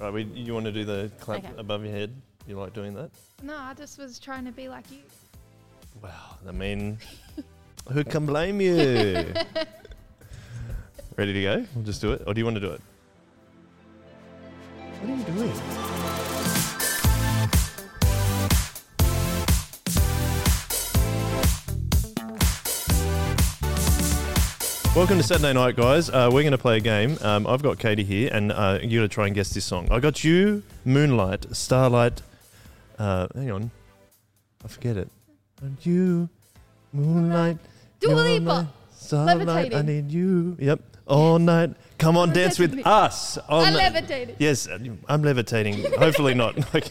Right, we, you want to do the clap Okay. above your head? You like doing that? No, I just was trying to be like you. Wow, I mean, who can blame you? Ready to go? We'll just do it. Or do you want to do it? Welcome to Saturday night, guys. Uh, we're going to play a game. Um, I've got Katie here, and uh, you're going to try and guess this song. I got you, Moonlight, Starlight. Uh, hang on, I forget it. And you, Moonlight. Dua Lipa, my Starlight, I Levitating. need you. Yep, all night. Come on, dance with us. on I the- levitated. Yes, I'm levitating. Hopefully not.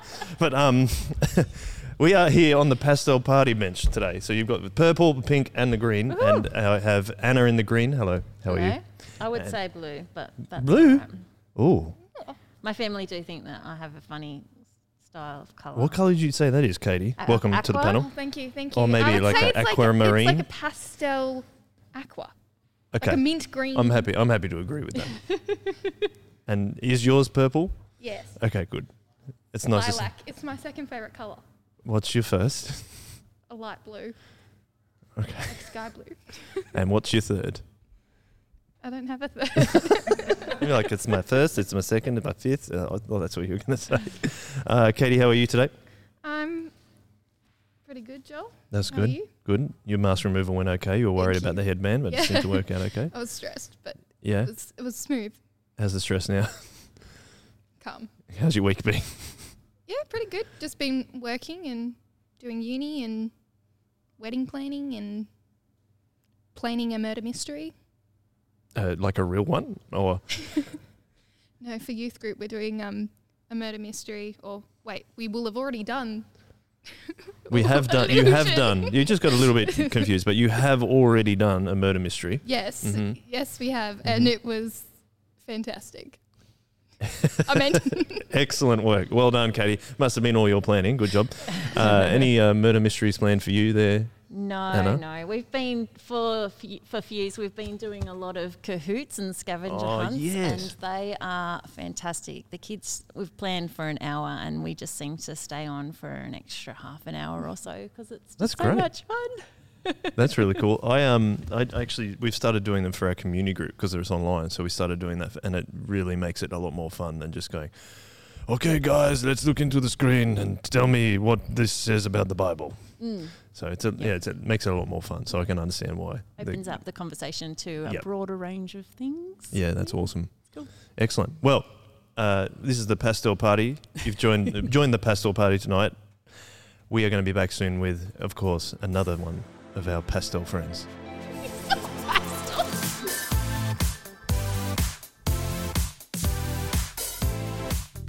But um, we are here on the pastel party bench today. So you've got the purple, the pink, and the green, and I have Anna in the green. Hello, how are you? I would And- say blue, but that's Blue? alright. Oh, My family do think that I have a funny style of colour. what colour did you say that is, Katie? Uh, Welcome to the aqua? panel. Thank you, thank you. Or maybe I would like say a it's like aquamarine. it's like a pastel aqua, Okay, like a mint green. I'm happy. I'm happy to agree with that. and is yours purple? Yes. Okay, good. It's nice. To see. Lilac. It's my second favorite color. What's your first? A light blue, Okay, like sky blue. and what's your third? I don't have a third. You're like, it's my first, it's my second, it's my fifth. Uh, well, that's what you were going to say. Uh, Katie, how are you today? I'm pretty good, Joel. That's How good. you? Good. Your mask removal went okay. You were worried Thank about you. the headband, but it Yeah. seemed to work out okay. I was stressed, but Yeah. it was, it was smooth. How's the stress now? Calm. How's your week been? Yeah, pretty good. Just been working and doing uni and wedding planning and planning a murder mystery. Uh, like a real one? Or No, for youth group, we're doing um, a murder mystery. Or wait, we will have already done. we have done, you have done, you just got a little bit confused, but you have already done a murder mystery. Yes, Mhm. yes, we have, and Mhm. it was fantastic. I meant Excellent work. Well done, Katie. Must have been all your planning. Good job. Uh, any uh, murder mysteries planned for you there? No, Anna? no. We've been for f- for Fuse. We've been doing a lot of cahoots and scavenger Oh, hunts, yes. and they are fantastic. The kids we've planned for an hour, and we just seem to stay on for an extra half an hour or so because it's just That's so great. much fun. That's really cool. I um, I actually we've started doing them for our community group because it's online. So we started doing that, and it really makes it a lot more fun than just going. Okay, guys, let's look into the screen and tell me what this says about the Bible. Mm. So it's a, yeah, it's, it makes it a lot more fun. So I can understand why. The- Opens up the conversation to a Yep. broader range of things. Yeah, that's awesome. Cool. Excellent. Well, uh, this is the pastel party. You've joined joined the pastel party tonight. We are going to be back soon with, of course, another one of our pastel friends.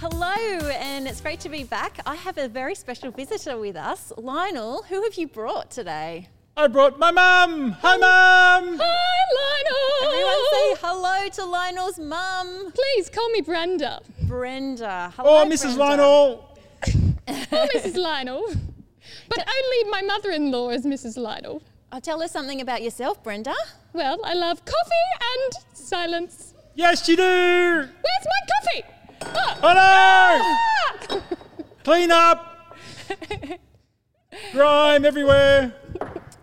Hello, and it's great to be back. I have a very special visitor with us, Lionel. Who have you brought today? I brought my mum. Hi, mum. Hi, Lionel. Everyone Lionel. say hello to Lionel's mum, Please call me Brenda. Brenda. Hello, Oh, Mrs. Brenda. Lionel. Oh, Mrs. Lionel. But only my mother-in-law is Mrs. Lionel. Oh, tell us something about yourself, Brenda. Well, I love coffee and silence. Yes, you do. Where's my coffee? Ah! Oh no! Clean up. Grime everywhere.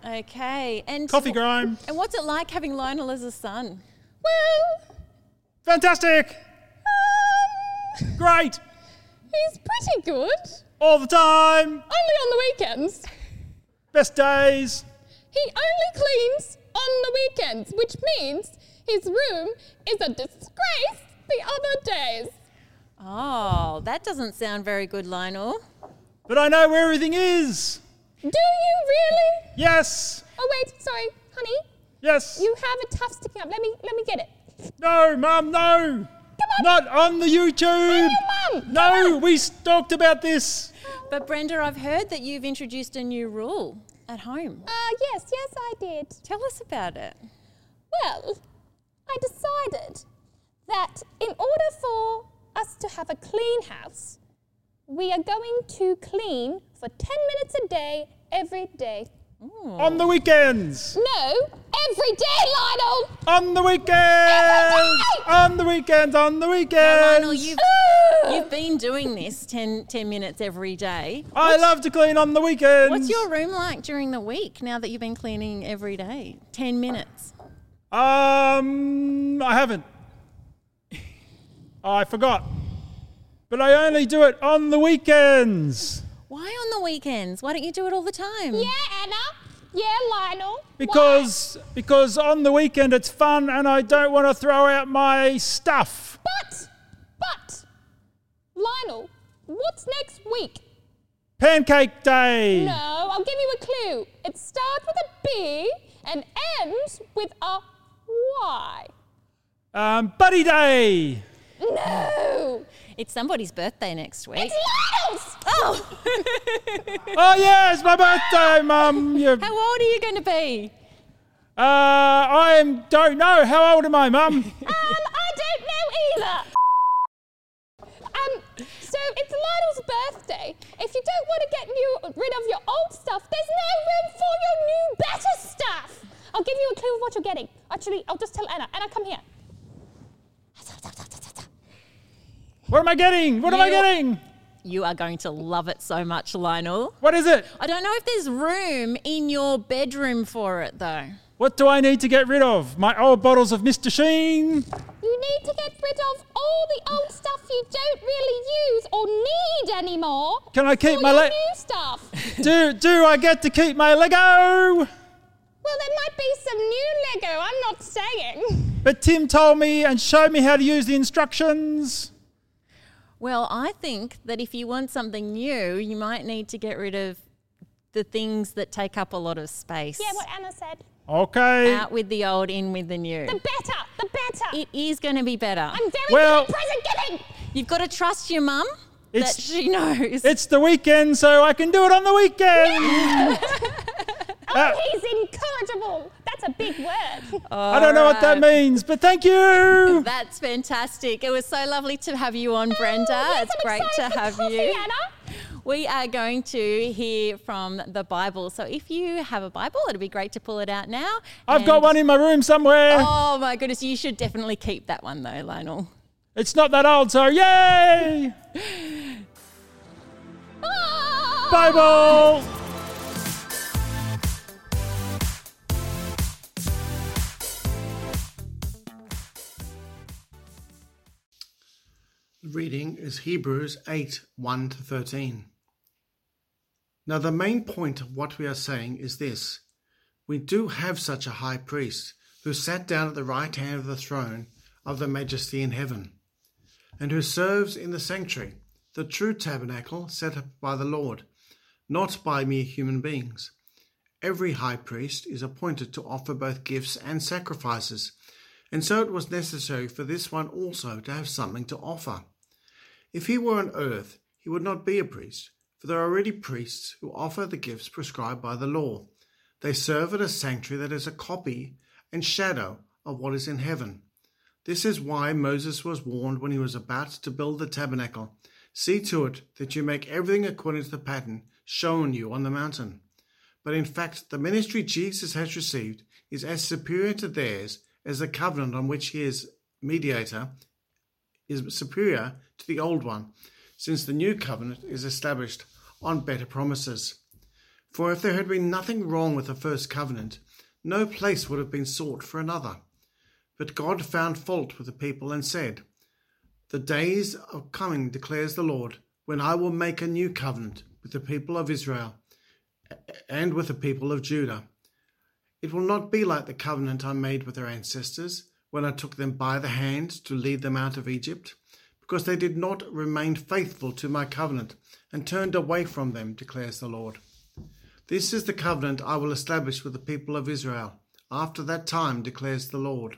Okay, and Coffee grime. And what's it like having Lionel as a son? Well, Fantastic. Great. he's pretty good. All the time. Only on the weekends. Best days. He only cleans on the weekends, which means his room is a disgrace the other days. Oh, that doesn't sound very good, Lionel. But I know where everything is. Do you really? Yes. Oh wait, sorry, honey. Yes. You have a tuft sticking up. Let me let me get it. No, mum, no. Come on. Not on the YouTube. Mum. No, we talked about this. But Brenda, I've heard that you've introduced a new rule at home. Uh, yes, yes, I did. Tell us about it. Well, I decided that in order for us to have a clean house, we are going to clean for 10 minutes a day, every day. On the weekends. No, every day, Lionel! On the weekends. On the weekends. On the Now, weekends. Lionel, you've you've been doing this 10, 10 minutes every day. I love to clean on the weekends. What's your room like during the week now that you've been cleaning every day? 10 minutes. Um, I haven't. I forgot. But I only do it on the weekends. Why on the weekends? Why don't you do it all the time? Yeah, Anna. Yeah, Lionel. Because because on the weekend it's fun and I don't want to throw out my stuff. But, but, Lionel, what's next week? Pancake day. No, I'll give you a clue. It starts with a B and ends with a Y. Um, buddy day. No, It's somebody's birthday next week. it's Lionel's. Oh, Oh yeah, it's my birthday, Mum. You, uh, how old are you going to be? I am, don't know. How old am I, Mum? Um, I don't know either. Um, so it's Lionel's birthday. If you don't want to get new, rid of your old stuff, there's no room for your new, better stuff. I'll give you a clue of what you're getting. Actually, I'll just tell Anna. Anna, come here. What am I getting? What am I getting? You are going to love it so much, Lionel. What is it? I don't know if there's room in your bedroom for it, though. What do I need to get rid of? My old bottles of Mr. Sheen? You need to get rid of all the old stuff you don't really use or need anymore. Can I keep my your le- new stuff? Do do I get to keep my Lego? well, there might be some new Lego. I'm not saying. But Tim told me and showed me how to use the instructions. Well, I think that if you want something new, you might need to get rid of the things that take up a lot of space. Yeah, what Anna said. Okay. Out with the old, in with the new. The better, the better. It is going to be better. I'm very Well- good at present giving. You've got to trust your mum that she knows. It's the weekend, so I can do it on the weekend. Oh, Uh, he's incorrigible. That's a big word. I don't know what that means, but thank you. That's fantastic. It was so lovely to have you on, Brenda. Oh, yes, it's I'm great to have coffee, you. Anna. We are going to hear from the Bible. So if you have a Bible, it'd be great to pull it out now. I've got one in my room somewhere. Oh my goodness, you should definitely keep that one though, Lionel. It's not that old, so yay! Ah! Bible! Reading is Hebrews 8 1 to 13. Now, the main point of what we are saying is this we do have such a high priest who sat down at the right hand of the throne of the majesty in heaven, and who serves in the sanctuary, the true tabernacle set up by the Lord, not by mere human beings. Every high priest is appointed to offer both gifts and sacrifices, and so it was necessary for this one also to have something to offer. If he were on earth, he would not be a priest, for there are already priests who offer the gifts prescribed by the law. They serve at a sanctuary that is a copy and shadow of what is in heaven. This is why Moses was warned when he was about to build the tabernacle See to it that you make everything according to the pattern shown you on the mountain. But in fact, the ministry Jesus has received is as superior to theirs as the covenant on which he is mediator is superior to the old one, since the new covenant is established on better promises. For if there had been nothing wrong with the first covenant, no place would have been sought for another. But God found fault with the people and said, The days are coming, declares the Lord, when I will make a new covenant with the people of Israel and with the people of Judah. It will not be like the covenant I made with their ancestors when I took them by the hand to lead them out of Egypt, because they did not remain faithful to my covenant and turned away from them, declares the Lord. This is the covenant I will establish with the people of Israel. After that time, declares the Lord,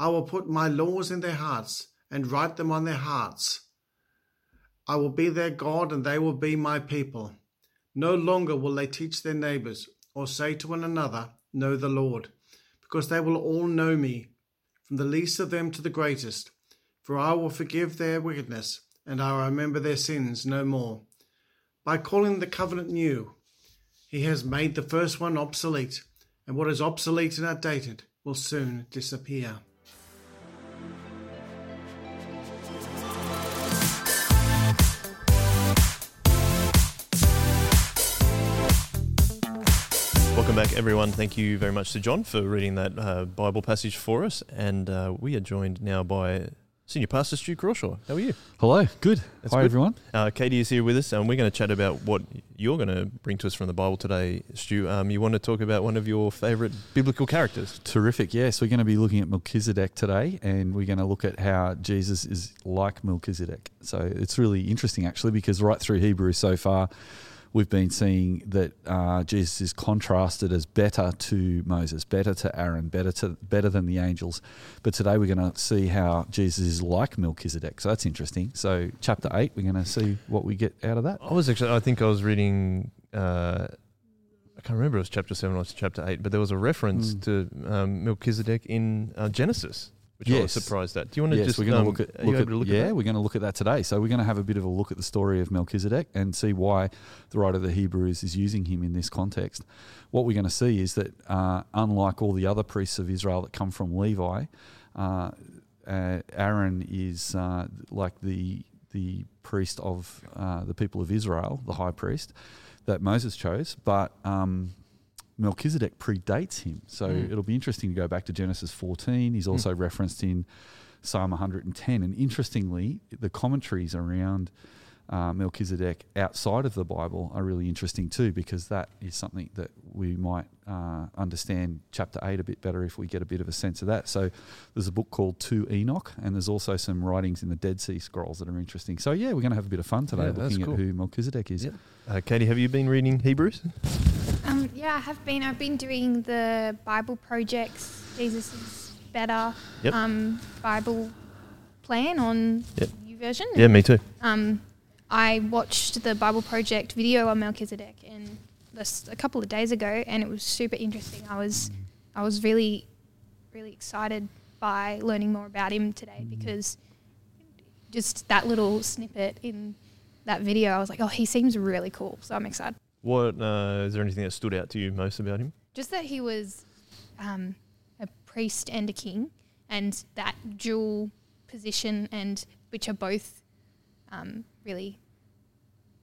I will put my laws in their hearts and write them on their hearts. I will be their God and they will be my people. No longer will they teach their neighbors or say to one another, Know the Lord, because they will all know me, from the least of them to the greatest. For I will forgive their wickedness, and I will remember their sins no more. By calling the covenant new, he has made the first one obsolete, and what is obsolete and outdated will soon disappear. Welcome back, everyone. Thank you very much to John for reading that uh, Bible passage for us. And uh, we are joined now by Senior Pastor Stu Crawshaw. How are you? Hello, good. That's Hi, good. everyone. Uh, Katie is here with us, and we're going to chat about what you're going to bring to us from the Bible today, Stu. Um, you want to talk about one of your favourite biblical characters. Terrific. Yes, we're going to be looking at Melchizedek today, and we're going to look at how Jesus is like Melchizedek. So it's really interesting, actually, because right through Hebrew so far, we've been seeing that uh, Jesus is contrasted as better to Moses, better to Aaron, better to better than the angels. But today we're going to see how Jesus is like Melchizedek. So that's interesting. So chapter eight, we're going to see what we get out of that. I was actually, I think I was reading, uh, I can't remember if it was chapter 7 or chapter 8, but there was a reference Mm. to um, Melchizedek in uh, Genesis, which I was Yes. surprised at. Do you want to yes, just we're going to um, look at, look at look yeah, at we're going to look at that today. So we're going to have a bit of a look at the story of Melchizedek and see why the writer of the Hebrews is using him in this context. What we're going to see is that uh, unlike all the other priests of Israel that come from Levi, uh, uh, Aaron is uh, like the the priest of uh, the people of Israel, the high priest that Moses chose, but um, Melchizedek predates him. So Mm. it'll be interesting to go back to Genesis 14. He's also referenced in Psalm 110. And interestingly, the commentaries around uh, Melchizedek outside of the Bible are really interesting too, because that is something that we might uh, understand chapter 8 a bit better if we get a bit of a sense of that. So there's a book called 2 Enoch, and there's also some writings in the Dead Sea Scrolls that are interesting. So, yeah, we're going to have a bit of fun today Yeah, looking cool. at who Melchizedek is. Yep. Uh, Katie, have you been reading Hebrews? Yeah, I have been. I've been doing the Bible projects. Jesus is better. Yep. Um, Bible plan on Yep. version. Yeah, me too. Um, I watched the Bible Project video on Melchizedek and this a couple of days ago, and it was super interesting. I was, I was really, really excited by learning more about him today because just that little snippet in that video, I was like, oh, he seems really cool. So I'm excited. What uh, is there anything that stood out to you most about him? Just that he was um, a priest and a king, and that dual position, and which are both um, really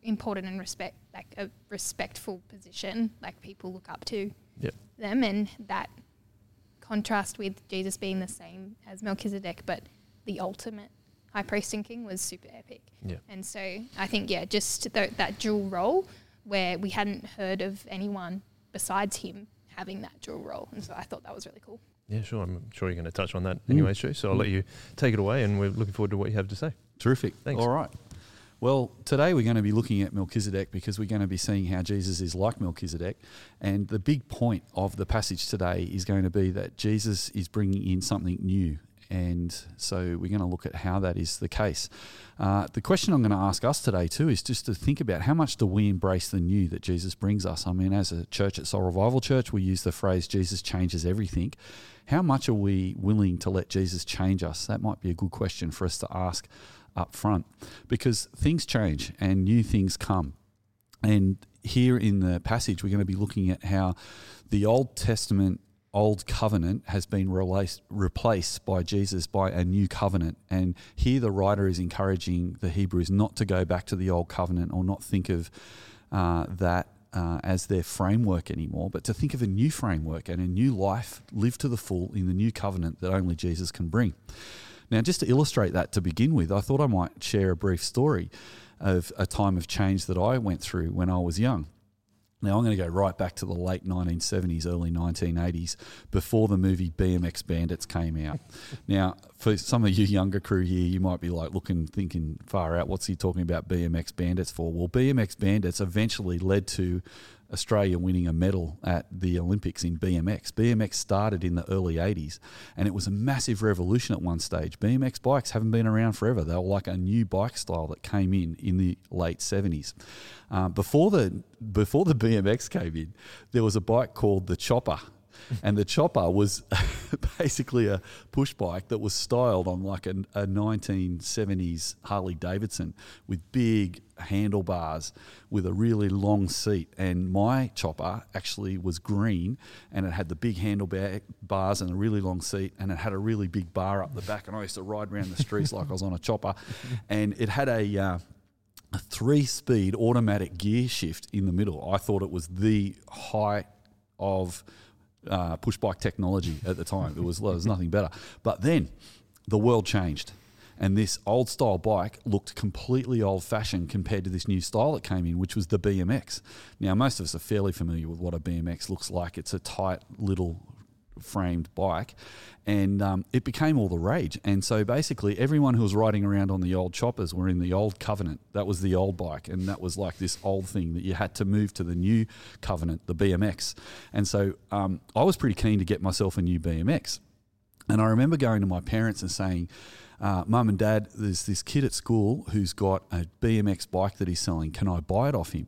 important and respect, like a respectful position, like people look up to Yep. them, and that contrast with Jesus being the same as Melchizedek, but the ultimate high priest and king was super epic. Yeah. And so I think, yeah, just th- that dual role where we hadn't heard of anyone besides him having that dual role. And so I thought that was really cool. Yeah, sure. I'm sure you're going to touch on that Mm. anyway, Stu. So I'll Mm. let you take it away, and we're looking forward to what you have to say. Terrific. Thanks. All right. Well, today we're going to be looking at Melchizedek because we're going to be seeing how Jesus is like Melchizedek. And the big point of the passage today is going to be that Jesus is bringing in something new. And so we're going to look at how that is the case. Uh, the question I'm going to ask us today, too, is just to think about how much do we embrace the new that Jesus brings us? I mean, as a church at Soul Revival Church, we use the phrase Jesus changes everything. How much are we willing to let Jesus change us? That might be a good question for us to ask up front because things change and new things come. And here in the passage, we're going to be looking at how the Old Testament, Old Covenant has been replaced, replaced by Jesus by a new covenant. And here the writer is encouraging the Hebrews not to go back to the Old Covenant or not think of uh, that uh, as their framework anymore, but to think of a new framework and a new life lived to the full in the new covenant that only Jesus can bring. Now, just to illustrate that to begin with, I thought I might share a brief story of a time of change that I went through when I was young. Now, I'm going to go right back to the late 1970s, early 1980s, before the movie BMX Bandits came out. now, for some of you younger crew here, you might be like looking, thinking far out, what's he talking about BMX Bandits for? Well, BMX Bandits eventually led to Australia winning a medal at the Olympics in BMX. BMX started in the early 80s and it was a massive revolution at one stage. BMX bikes haven't been around forever. They were like a new bike style that came in in the late 70s. Uh, before the before the BMX came in, there was a bike called the Chopper. and the chopper was basically a push bike that was styled on like a, a 1970s Harley Davidson with big handlebars with a really long seat. And my chopper actually was green and it had the big handlebars and a really long seat and it had a really big bar up the back. And I used to ride around the streets like I was on a chopper. And it had a. Uh, a three speed automatic gear shift in the middle. I thought it was the height of uh, push bike technology at the time. It was there was nothing better. But then the world changed. And this old style bike looked completely old fashioned compared to this new style that came in, which was the BMX. Now, most of us are fairly familiar with what a BMX looks like. It's a tight little framed bike, and um, it became all the rage. And so basically, everyone who was riding around on the old choppers were in the old Covenant. That was the old bike, and that was like this old thing that you had to move to the new Covenant, the BMX. And so um, I was pretty keen to get myself a new BMX. And I remember going to my parents and saying, uh, Mum and Dad, there's this kid at school who's got a BMX bike that he's selling. Can I buy it off him?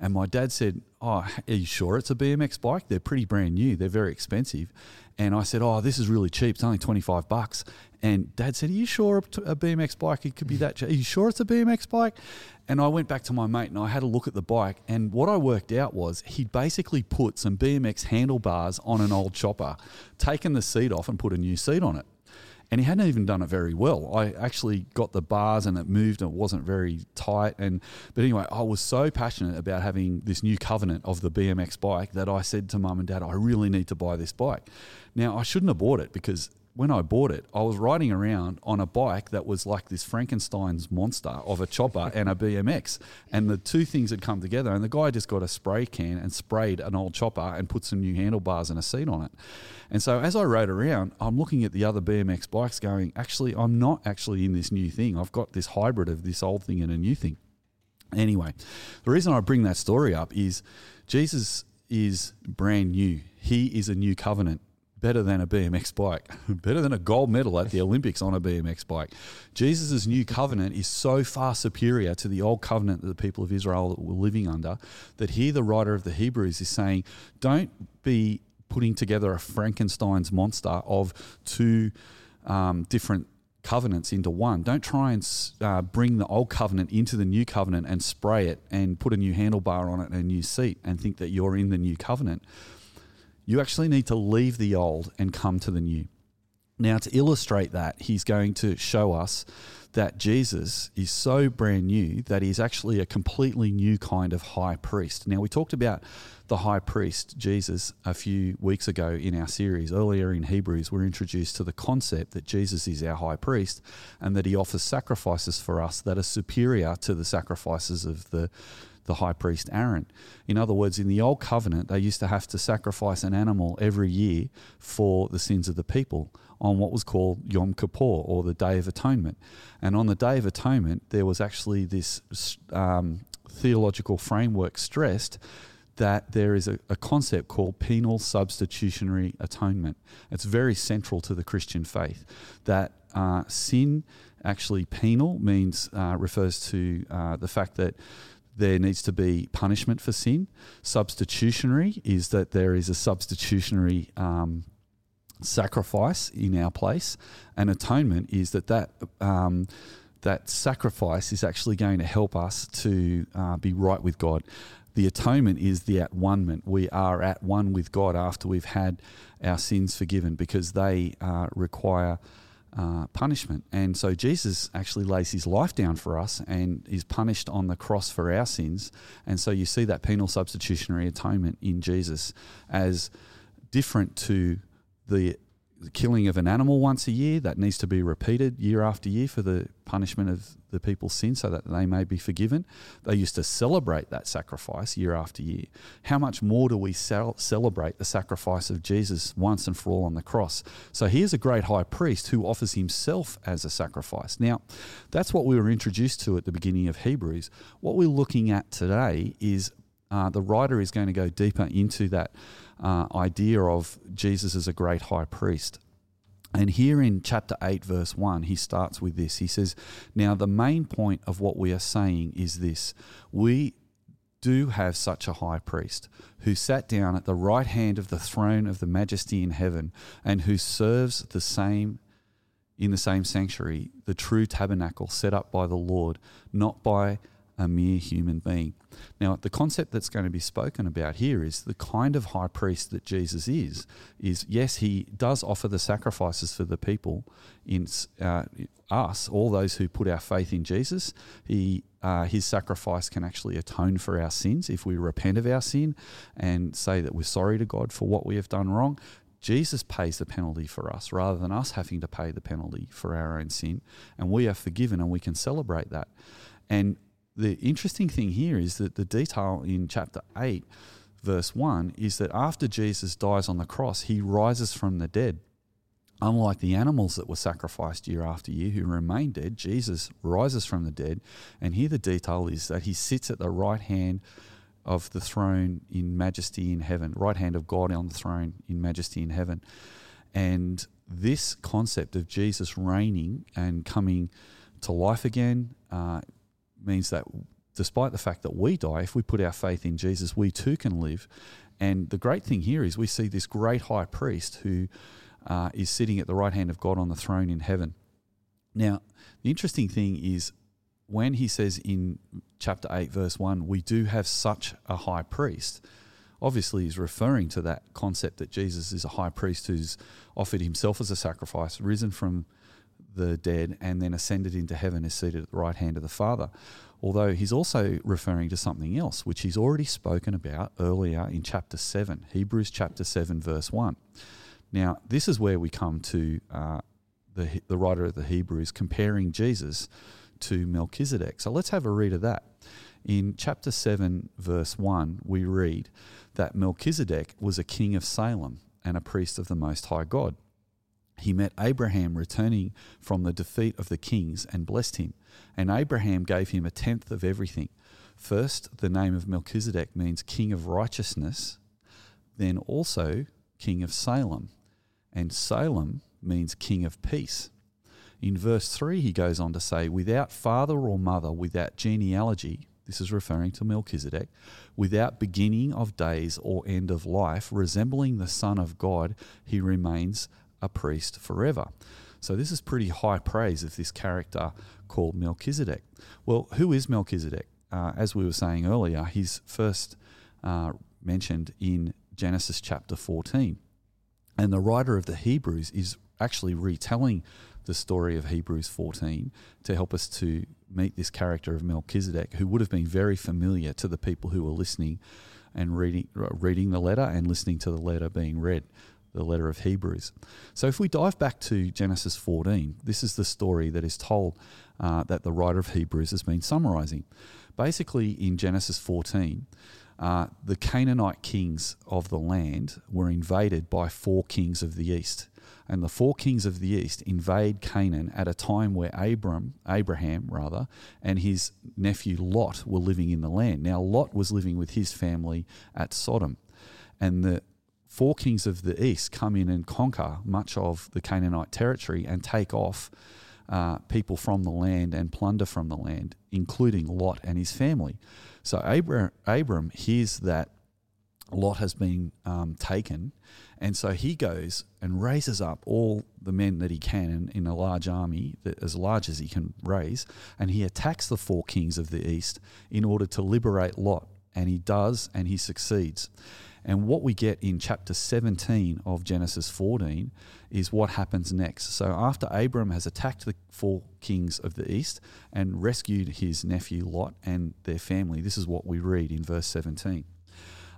And my dad said, Oh, are you sure it's a BMX bike? They're pretty brand new. They're very expensive. And I said, Oh, this is really cheap. It's only 25 bucks. And dad said, Are you sure a BMX bike? It could be that cheap. Are you sure it's a BMX bike? And I went back to my mate and I had a look at the bike. And what I worked out was he'd basically put some BMX handlebars on an old chopper, taken the seat off and put a new seat on it and he hadn't even done it very well. I actually got the bars and it moved and it wasn't very tight. And but anyway, I was so passionate about having this new covenant of the BMX bike that I said to mum and dad, I really need to buy this bike. Now I shouldn't have bought it because when I bought it, I was riding around on a bike that was like this Frankenstein's monster of a chopper and a BMX. And the two things had come together. And the guy just got a spray can and sprayed an old chopper and put some new handlebars and a seat on it. And so as I rode around, I'm looking at the other BMX bikes going, actually, I'm not actually in this new thing. I've got this hybrid of this old thing and a new thing. Anyway, the reason I bring that story up is Jesus is brand new. He is a new covenant better than a BMX bike, better than a gold medal at the Olympics on a BMX bike. Jesus' new covenant is so far superior to the old covenant that the people of Israel were living under that here the writer of the Hebrews is saying, don't be putting together a Frankenstein's monster of two um, different covenants into one. Don't try and uh, bring the old covenant into the new covenant and spray it and put a new handlebar on it and a new seat and think that you're in the new covenant you actually need to leave the old and come to the new. Now, to illustrate that, he's going to show us that Jesus is so brand new that he's actually a completely new kind of high priest. Now, we talked about the high priest, Jesus, a few weeks ago in our series. Earlier in Hebrews, we're introduced to the concept that Jesus is our high priest and that he offers sacrifices for us that are superior to the sacrifices of the the high priest Aaron. In other words, in the old covenant, they used to have to sacrifice an animal every year for the sins of the people on what was called Yom Kippur or the Day of Atonement. And on the Day of Atonement, there was actually this um, theological framework stressed that there is a, a, concept called penal substitutionary atonement. It's very central to the Christian faith that uh, sin, actually penal, means uh, refers to uh, the fact that there needs to be punishment for sin. Substitutionary is that there is a substitutionary um, sacrifice in our place, and atonement is that that um, that sacrifice is actually going to help us to uh, be right with God. The atonement is the at one We are at one with God after we've had our sins forgiven because they uh, require uh, punishment. And so Jesus actually lays his life down for us and is punished on the cross for our sins. And so you see that penal substitutionary atonement in Jesus as different to the the killing of an animal once a year that needs to be repeated year after year for the punishment of the people's sin so that they may be forgiven. They used to celebrate that sacrifice year after year. How much more do we celebrate the sacrifice of Jesus once and for all on the cross? So here's a great high priest who offers himself as a sacrifice. Now, that's what we were introduced to at the beginning of Hebrews. What we're looking at today is uh, the writer is going to go deeper into that uh, idea of Jesus as a great high priest. And here in chapter 8, verse 1, he starts with this. He says, Now, the main point of what we are saying is this we do have such a high priest who sat down at the right hand of the throne of the majesty in heaven and who serves the same in the same sanctuary, the true tabernacle set up by the Lord, not by a mere human being. Now, the concept that's going to be spoken about here is the kind of high priest that Jesus is. Is yes, he does offer the sacrifices for the people in uh, us, all those who put our faith in Jesus. He uh, his sacrifice can actually atone for our sins if we repent of our sin and say that we're sorry to God for what we have done wrong. Jesus pays the penalty for us rather than us having to pay the penalty for our own sin. And we are forgiven and we can celebrate that. And the interesting thing here is that the detail in chapter 8, verse 1, is that after Jesus dies on the cross, he rises from the dead. Unlike the animals that were sacrificed year after year who remain dead, Jesus rises from the dead. And here the detail is that he sits at the right hand of the throne in majesty in heaven, right hand of God on the throne in majesty in heaven. And this concept of Jesus reigning and coming to life again uh, means that despite the fact that we die, if we put our faith in Jesus, we too can live. And the great thing here is we see this great high priest who uh, is sitting at the right hand of God on the throne in heaven. Now, the interesting thing is when he says in chapter 8, verse 1, we do have such a high priest, obviously he's referring to that concept that Jesus is a high priest who's offered himself as a sacrifice, risen from the dead, and then ascended into heaven, is seated at the right hand of the Father. Although he's also referring to something else, which he's already spoken about earlier in chapter 7, Hebrews chapter 7, verse 1. Now, this is where we come to uh, the, the writer of the Hebrews comparing Jesus to Melchizedek. So let's have a read of that. In chapter 7, verse 1, we read that Melchizedek was a king of Salem and a priest of the Most High God. He met Abraham returning from the defeat of the kings and blessed him. And Abraham gave him a tenth of everything. First, the name of Melchizedek means king of righteousness, then also king of Salem. And Salem means king of peace. In verse 3, he goes on to say, without father or mother, without genealogy, this is referring to Melchizedek, without beginning of days or end of life, resembling the Son of God, he remains a priest forever. So, this is pretty high praise of this character called Melchizedek. Well, who is Melchizedek? Uh, as we were saying earlier, he's first uh, mentioned in Genesis chapter 14. And the writer of the Hebrews is actually retelling the story of Hebrews 14 to help us to meet this character of Melchizedek, who would have been very familiar to the people who were listening and reading, reading the letter and listening to the letter being read, the letter of Hebrews. So, if we dive back to Genesis 14, this is the story that is told uh, that the writer of Hebrews has been summarizing. Basically, in Genesis 14, uh, the Canaanite kings of the land were invaded by four kings of the east and the four kings of the east invade Canaan at a time where Abram, Abraham rather, and his nephew Lot were living in the land. Now Lot was living with his family at Sodom, and the four kings of the east come in and conquer much of the Canaanite territory and take off uh, people from the land and plunder from the land, including Lot and his family. So Abram, Abram hears that Lot has been um, taken, and so he goes and raises up all the men that he can in, in, a large army, that, as large as he can raise, and he attacks the four kings of the east in order to liberate Lot. And he does, and he succeeds. And what we get in chapter 17 of Genesis 14 is what happens next. So, after Abram has attacked the four kings of the east and rescued his nephew Lot and their family, this is what we read in verse 17.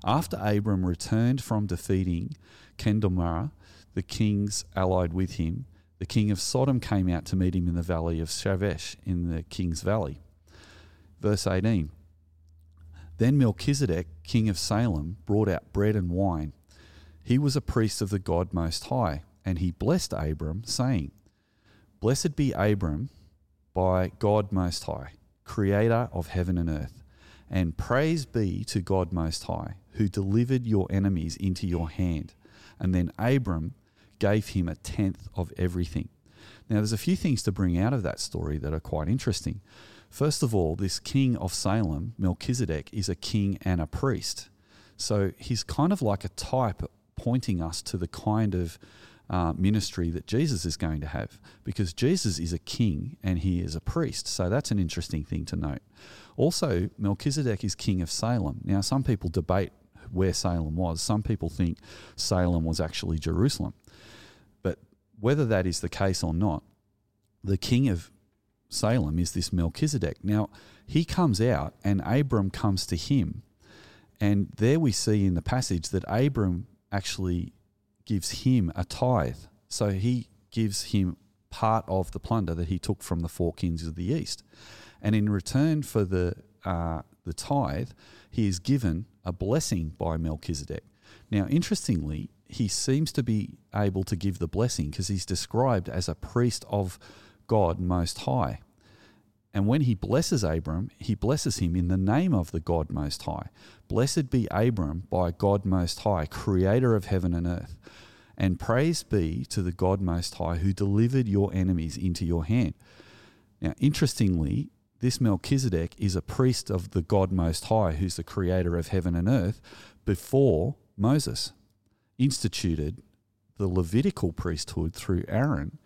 After Abram returned from defeating Chedorlaomer, the kings allied with him, the king of Sodom came out to meet him in the valley of Shaveh in the king's valley. Verse 18 Then Melchizedek, king of Salem, brought out bread and wine. He was a priest of the God Most High, and he blessed Abram, saying, Blessed be Abram by God Most High, creator of heaven and earth. And praise be to God Most High, who delivered your enemies into your hand. And then Abram gave him a tenth of everything. Now, there's a few things to bring out of that story that are quite interesting. First of all, this king of Salem, Melchizedek, is a king and a priest. So he's kind of like a type pointing us to the kind of uh, ministry that Jesus is going to have because Jesus is a king and he is a priest. So that's an interesting thing to note. Also, Melchizedek is king of Salem. Now, some people debate where Salem was. Some people think Salem was actually Jerusalem. But whether that is the case or not, the king of Salem is this Melchizedek. Now, he comes out and Abram comes to him. And there we see in the passage that Abram actually gives him a tithe. So he gives him part of the plunder that he took from the four kings of the east. And in return for the, uh, the tithe, he is given a blessing by Melchizedek. Now, interestingly, he seems to be able to give the blessing because he's described as a priest of God Most High. And when he blesses Abram, he blesses him in the name of the God Most High. Blessed be Abram by God Most High, creator of heaven and earth. And praise be to the God Most High who delivered your enemies into your hand. Now, interestingly, this Melchizedek is a priest of the God Most High, who's the creator of heaven and earth, before Moses instituted the Levitical priesthood through Aaron,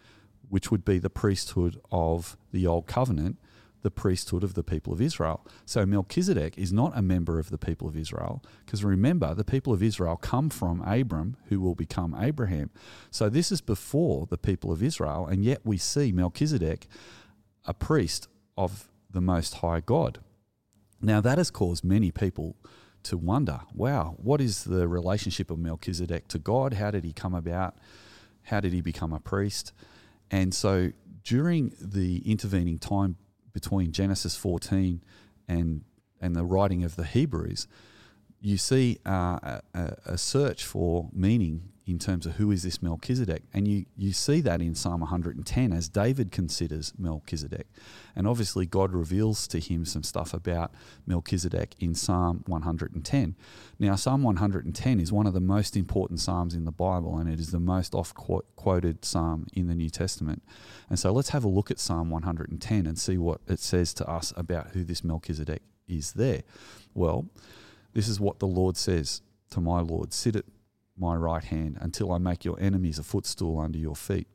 which would be the priesthood of the Old Covenant, the priesthood of the people of Israel. So Melchizedek is not a member of the people of Israel, because remember, the people of Israel come from Abram, who will become Abraham. So this is before the people of Israel, and yet we see Melchizedek, a priest of the Most High God. Now, that has caused many people to wonder wow, what is the relationship of Melchizedek to God? How did he come about? How did he become a priest? And so, during the intervening time between Genesis 14 and, and the writing of the Hebrews, you see uh, a, a search for meaning in terms of who is this Melchizedek. And you, you see that in Psalm 110 as David considers Melchizedek. And obviously, God reveals to him some stuff about Melchizedek in Psalm 110. Now, Psalm 110 is one of the most important Psalms in the Bible, and it is the most oft quoted Psalm in the New Testament. And so let's have a look at Psalm 110 and see what it says to us about who this Melchizedek is there. Well, this is what the Lord says to my Lord Sit at my right hand until I make your enemies a footstool under your feet.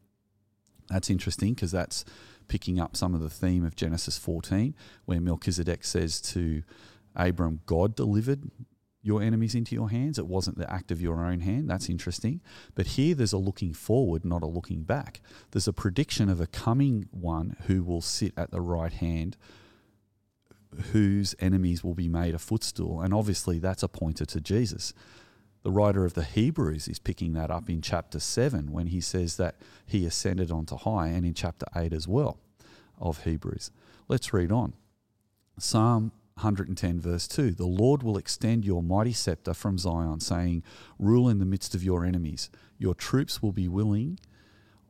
That's interesting because that's picking up some of the theme of Genesis 14, where Melchizedek says to Abram, God delivered your enemies into your hands. It wasn't the act of your own hand. That's interesting. But here there's a looking forward, not a looking back. There's a prediction of a coming one who will sit at the right hand, whose enemies will be made a footstool. And obviously that's a pointer to Jesus. The writer of the Hebrews is picking that up in chapter 7 when he says that he ascended onto high, and in chapter 8 as well of Hebrews. Let's read on. Psalm 110, verse 2 The Lord will extend your mighty scepter from Zion, saying, Rule in the midst of your enemies. Your troops will be willing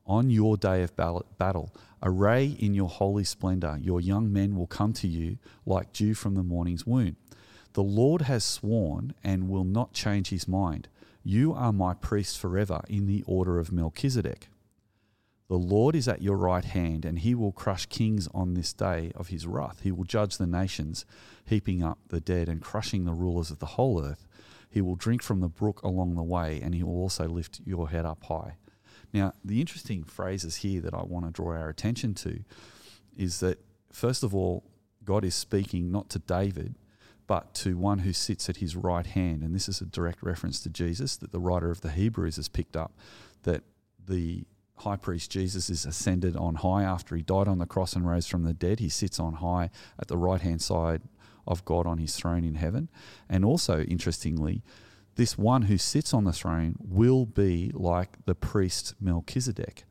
on your day of battle. Array in your holy splendor. Your young men will come to you like dew from the morning's wound. The Lord has sworn and will not change his mind. You are my priest forever in the order of Melchizedek. The Lord is at your right hand, and he will crush kings on this day of his wrath. He will judge the nations, heaping up the dead and crushing the rulers of the whole earth. He will drink from the brook along the way, and he will also lift your head up high. Now, the interesting phrases here that I want to draw our attention to is that, first of all, God is speaking not to David, but to one who sits at his right hand. And this is a direct reference to Jesus that the writer of the Hebrews has picked up that the high priest Jesus is ascended on high after he died on the cross and rose from the dead. He sits on high at the right hand side of God on his throne in heaven. And also, interestingly, this one who sits on the throne will be like the priest Melchizedek,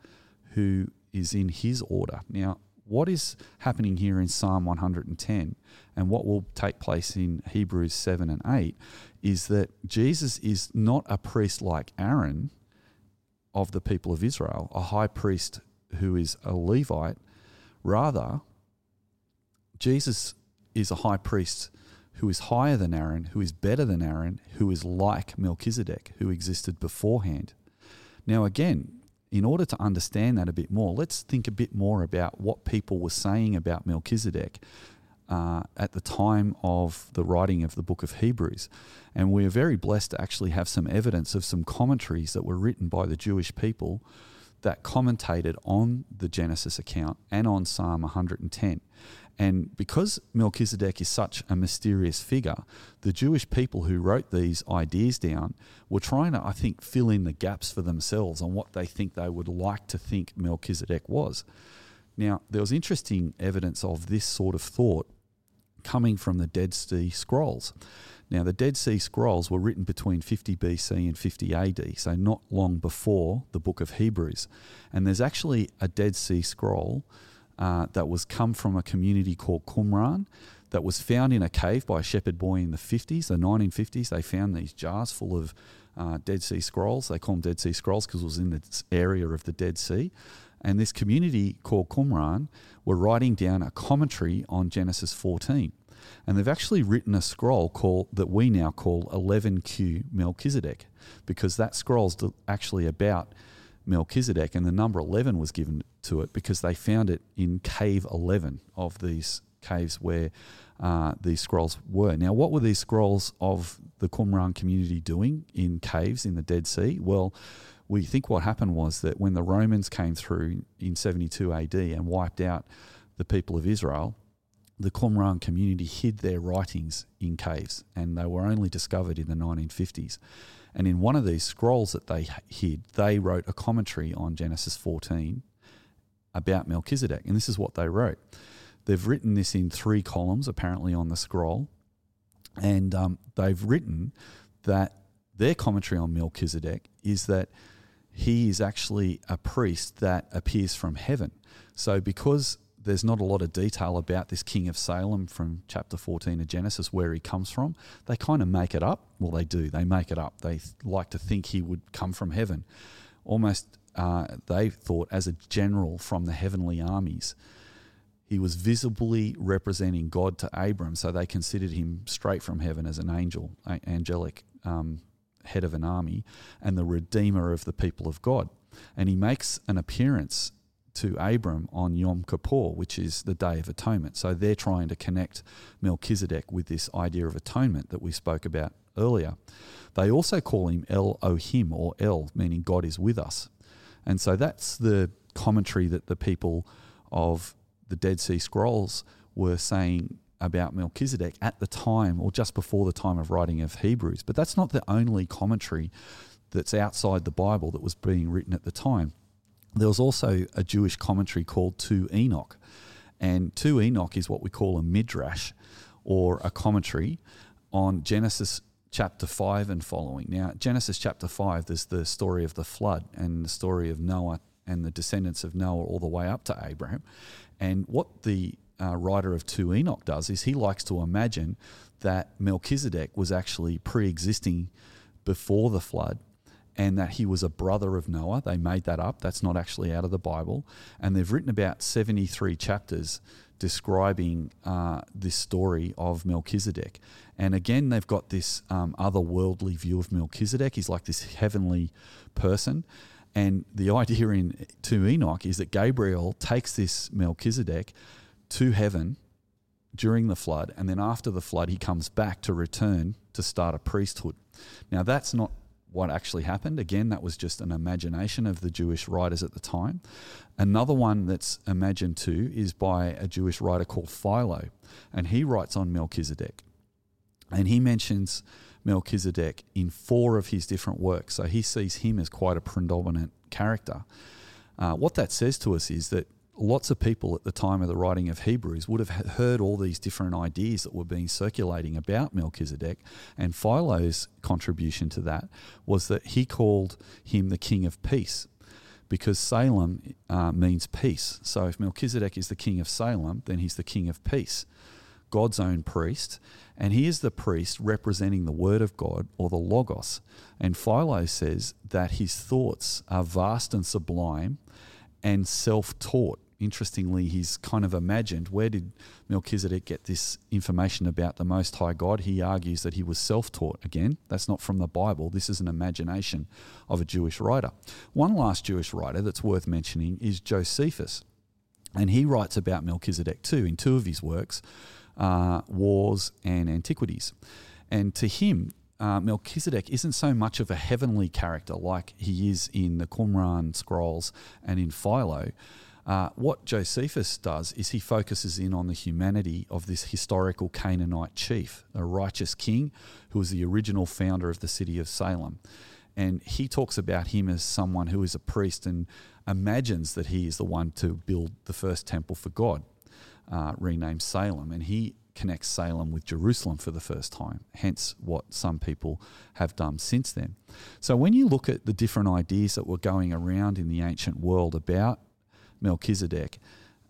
who is in his order. Now, what is happening here in Psalm 110 and what will take place in Hebrews 7 and 8 is that Jesus is not a priest like Aaron of the people of Israel, a high priest who is a Levite. Rather, Jesus is a high priest who is higher than Aaron, who is better than Aaron, who is like Melchizedek, who existed beforehand. Now, again, in order to understand that a bit more, let's think a bit more about what people were saying about Melchizedek uh, at the time of the writing of the book of Hebrews. And we are very blessed to actually have some evidence of some commentaries that were written by the Jewish people that commentated on the Genesis account and on Psalm 110. And because Melchizedek is such a mysterious figure, the Jewish people who wrote these ideas down were trying to, I think, fill in the gaps for themselves on what they think they would like to think Melchizedek was. Now, there was interesting evidence of this sort of thought coming from the Dead Sea Scrolls. Now, the Dead Sea Scrolls were written between 50 BC and 50 AD, so not long before the book of Hebrews. And there's actually a Dead Sea Scroll uh, that was come from a community called Qumran that was found in a cave by a shepherd boy in the 50s, the 1950s. They found these jars full of uh, Dead Sea Scrolls. They call them Dead Sea Scrolls because it was in this area of the Dead Sea. And this community called Qumran were writing down a commentary on Genesis 14. And they've actually written a scroll called that we now call 11Q Melchizedek, because that scroll's actually about Melchizedek, and the number 11 was given to it because they found it in cave 11 of these caves where uh, these scrolls were. Now, what were these scrolls of the Qumran community doing in caves in the Dead Sea? Well, we think what happened was that when the Romans came through in 72 AD and wiped out the people of Israel, the Qumran community hid their writings in caves and they were only discovered in the 1950s. And in one of these scrolls that they hid, they wrote a commentary on Genesis 14 about Melchizedek. And this is what they wrote. They've written this in three columns, apparently, on the scroll. And um, they've written that their commentary on Melchizedek is that he is actually a priest that appears from heaven. So, because there's not a lot of detail about this king of Salem from chapter 14 of Genesis, where he comes from. They kind of make it up. Well, they do. They make it up. They like to think he would come from heaven. Almost, uh, they thought, as a general from the heavenly armies. He was visibly representing God to Abram, so they considered him straight from heaven as an angel, angelic um, head of an army, and the redeemer of the people of God. And he makes an appearance to Abram on Yom Kippur, which is the Day of Atonement. So they're trying to connect Melchizedek with this idea of atonement that we spoke about earlier. They also call him Elohim, or El, meaning God is with us. And so that's the commentary that the people of the Dead Sea Scrolls were saying about Melchizedek at the time or just before the time of writing of Hebrews. But that's not the only commentary that's outside the Bible that was being written at the time there was also a Jewish commentary called 2 Enoch. And 2 Enoch is what we call a midrash or a commentary on Genesis chapter 5 and following. Now, Genesis chapter 5, there's the story of the flood and the story of Noah and the descendants of Noah all the way up to Abraham. And what the uh, writer of 2 Enoch does is he likes to imagine that Melchizedek was actually pre existing before the flood and that he was a brother of Noah. They made that up. That's not actually out of the Bible. And they've written about 73 chapters describing uh, this story of Melchizedek. And again, they've got this um, otherworldly view of Melchizedek. He's like this heavenly person. And the idea in 2 Enoch is that Gabriel takes this Melchizedek to heaven during the flood, and then after the flood, he comes back to return to start a priesthood. Now, that's not what actually happened. Again, that was just an imagination of the Jewish writers at the time. Another one that's imagined too is by a Jewish writer called Philo, and he writes on Melchizedek. And he mentions Melchizedek in four of his different works. So he sees him as quite a predominant character. Uh, what that says to us is that lots of people at the time of the writing of Hebrews would have heard all these different ideas that were being circulating about Melchizedek. And Philo's contribution to that was that he called him the king of peace because Salem uh, means peace. So if Melchizedek is the king of Salem, then he's the king of peace, God's own priest. And he is the priest representing the word of God or the Logos. And Philo says that his thoughts are vast and sublime and self taught interestingly, he's kind of imagined where did Melchizedek get this information about the Most High God? He argues that he was self taught. Again, that's not from the Bible. This is an imagination of a Jewish writer. One last Jewish writer that's worth mentioning is Josephus. And he writes about Melchizedek too in two of his works. uh, wars, and antiquities. And to him, uh, Melchizedek isn't so much of a heavenly character like he is in the Qumran scrolls and in Philo. Uh, what Josephus does is he focuses in on the humanity of this historical Canaanite chief, a righteous king who was the original founder of the city of Salem. And he talks about him as someone who is a priest and imagines that he is the one to build the first temple for God, uh, renamed Salem. And he connects Salem with Jerusalem for the first time, hence what some people have done since then. So when you look at the different ideas that were going around in the ancient world about Melchizedek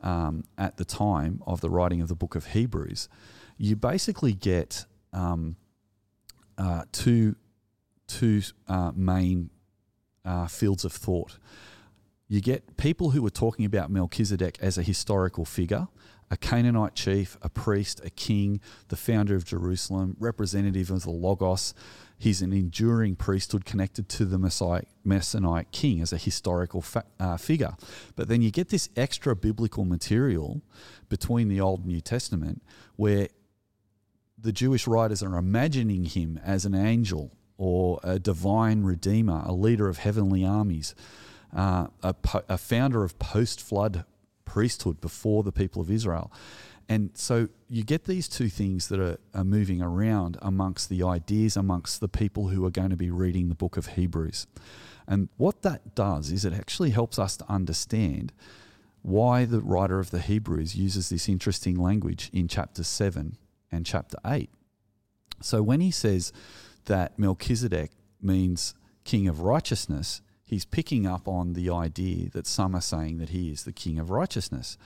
um, at the time of the writing of the book of Hebrews, you basically get um, uh, two, two uh, main uh, fields of thought. You get people who were talking about Melchizedek as a historical figure, a Canaanite chief, a priest, a king, the founder of Jerusalem, representative of the Logos. He's an enduring priesthood connected to the Messiah, Messianic king as a historical fa- uh, figure. But then you get this extra biblical material between the Old and New Testament where the Jewish writers are imagining him as an angel or a divine redeemer, a leader of heavenly armies, uh, a, po- a founder of post flood priesthood before the people of Israel. And so you get these two things that are, are, moving around amongst the ideas, amongst the people who are going to be reading the book of Hebrews. And what that does is it actually helps us to understand why the writer of the Hebrews uses this interesting language in chapter 7 and chapter 8. So when he says that Melchizedek means king of righteousness, he's picking up on the idea that some are saying that he is the king of righteousness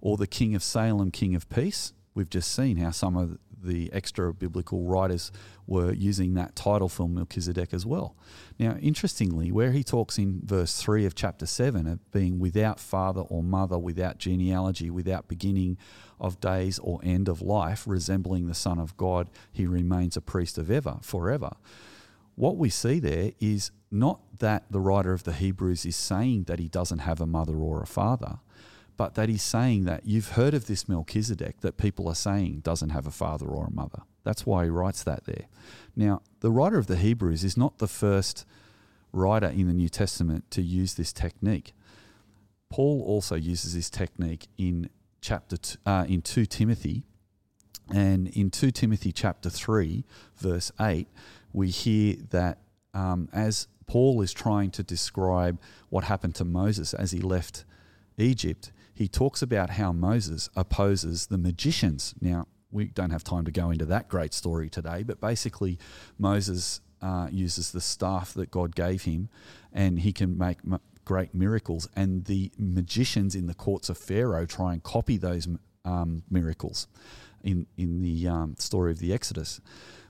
or the king of Salem, king of peace. We've just seen how some of the extra biblical writers were using that title for Melchizedek as well. Now, interestingly, where he talks in verse 3 of chapter 7 of being without father or mother, without genealogy, without beginning of days or end of life, resembling the Son of God, he remains a priest of ever, forever. What we see there is not that the writer of the Hebrews is saying that he doesn't have a mother or a father, but that he's saying that you've heard of this Melchizedek that people are saying doesn't have a father or a mother. That's why he writes that there. Now, the writer of the Hebrews is not the first writer in the New Testament to use this technique. Paul also uses this technique in chapter t- uh, in 2 Timothy and in 2 Timothy chapter 3 verse 8 we hear that um, as Paul is trying to describe what happened to Moses as he left Egypt, he talks about how Moses opposes the magicians. Now, we don't have time to go into that great story today, but basically, Moses uh, uses the staff that God gave him and he can make m- great miracles. And the magicians in the courts of Pharaoh try and copy those um, miracles in, in the um, story of the Exodus.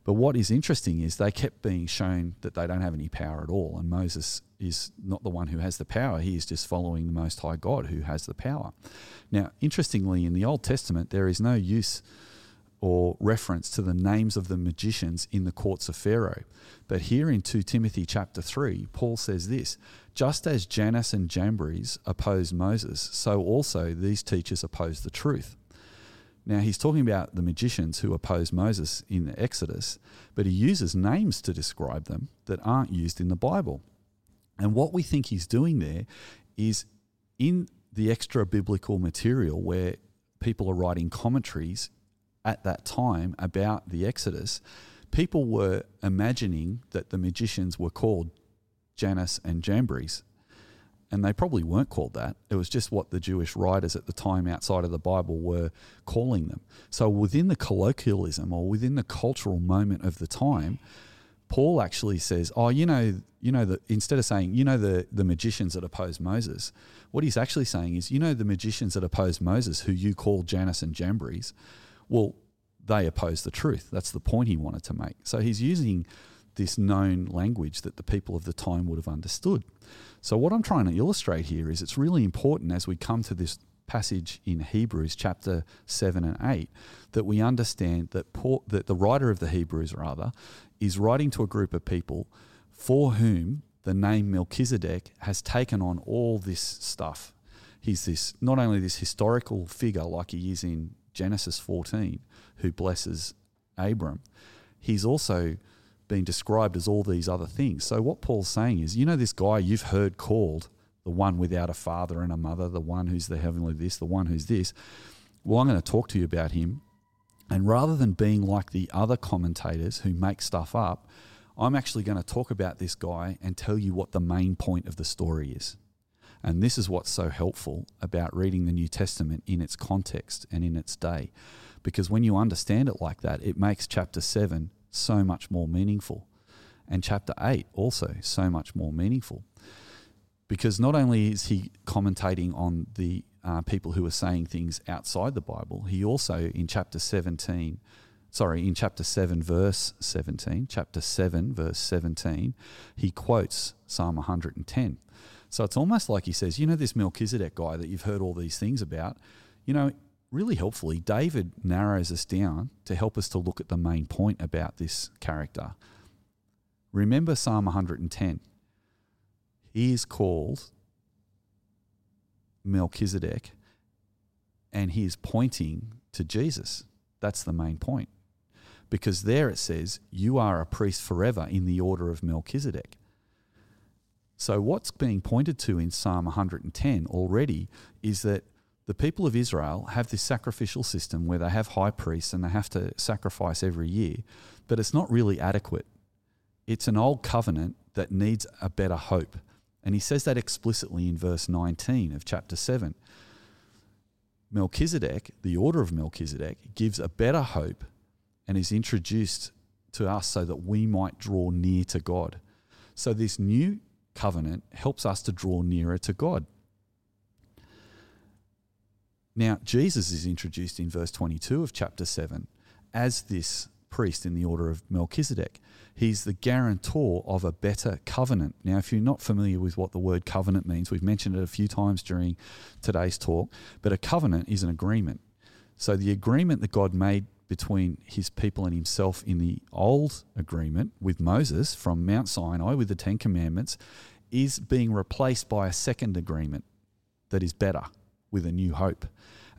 But what is interesting is they kept being shown that they don't have any power at all. And Moses is not the one who has the power. He is just following the Most High God who has the power. Now, interestingly, in the Old Testament, there is no use or reference to the names of the magicians in the courts of Pharaoh. But here in 2 Timothy chapter 3, Paul says this Just as Jannes and Jambres opposed Moses, so also these teachers oppose the truth. Now, he's talking about the magicians who opposed Moses in the Exodus, but he uses names to describe them that aren't used in the Bible. And what we think he's doing there is in the extra biblical material where people are writing commentaries at that time about the Exodus, people were imagining that the magicians were called Jannes and Jambres and they probably weren't called that. It was just what the Jewish writers at the time outside of the Bible were calling them. So within the colloquialism or within the cultural moment of the time, Paul actually says, "Oh, you know, you know the instead of saying, you know the the magicians that opposed Moses, what he's actually saying is, you know the magicians that opposed Moses who you call Jannes and Jambres, well, they oppose the truth. That's the point he wanted to make. So he's using this known language that the people of the time would have understood. So, what I'm trying to illustrate here is it's really important as we come to this passage in Hebrews chapter 7 and 8 that we understand that, Paul, that the writer of the Hebrews, rather, is writing to a group of people for whom the name Melchizedek has taken on all this stuff. He's this not only this historical figure like he is in Genesis 14 who blesses Abram, he's also been described as all these other things. So what Paul's saying is, you know, this guy you've heard called the one without a father and a mother, the one who's the heavenly this, the one who's this. Well, I'm going to talk to you about him. And rather than being like the other commentators who make stuff up, I'm actually going to talk about this guy and tell you what the main point of the story is. And this is what's so helpful about reading the New Testament in its context and in its day. Because when you understand it like that, it makes chapter 7 so much more meaningful. And chapter 8 also so much more meaningful. Because not only is he commentating on the uh, people who are saying things outside the Bible, he also, in chapter 17, sorry, in chapter 7, verse 17, chapter 7, verse 17, he quotes Psalm 110. So it's almost like he says, you know, this Melchizedek guy that you've heard all these things about, you know, really helpfully, David narrows us down to help us to look at the main point about this character. Remember Psalm 110. He is called Melchizedek and he is pointing to Jesus. That's the main point. Because there it says, You are a priest forever in the order of Melchizedek. So, what's being pointed to in Psalm 110 already is that the people of Israel have this sacrificial system where they have high priests and they have to sacrifice every year, but it's not really adequate. It's an old covenant that needs a better hope. And he says that explicitly in verse 19 of chapter 7. Melchizedek, the order of Melchizedek, gives a better hope and is introduced to us so that we might draw near to God. So, this new covenant helps us to draw nearer to God. Now, Jesus is introduced in verse 22 of chapter 7 as this priest in the order of Melchizedek. He's the guarantor of a better covenant. Now, if you're not familiar with what the word covenant means, we've mentioned it a few times during today's talk, but a covenant is an agreement. So, the agreement that God made between his people and himself in the old agreement with Moses from Mount Sinai with the Ten Commandments is being replaced by a second agreement that is better with a new hope.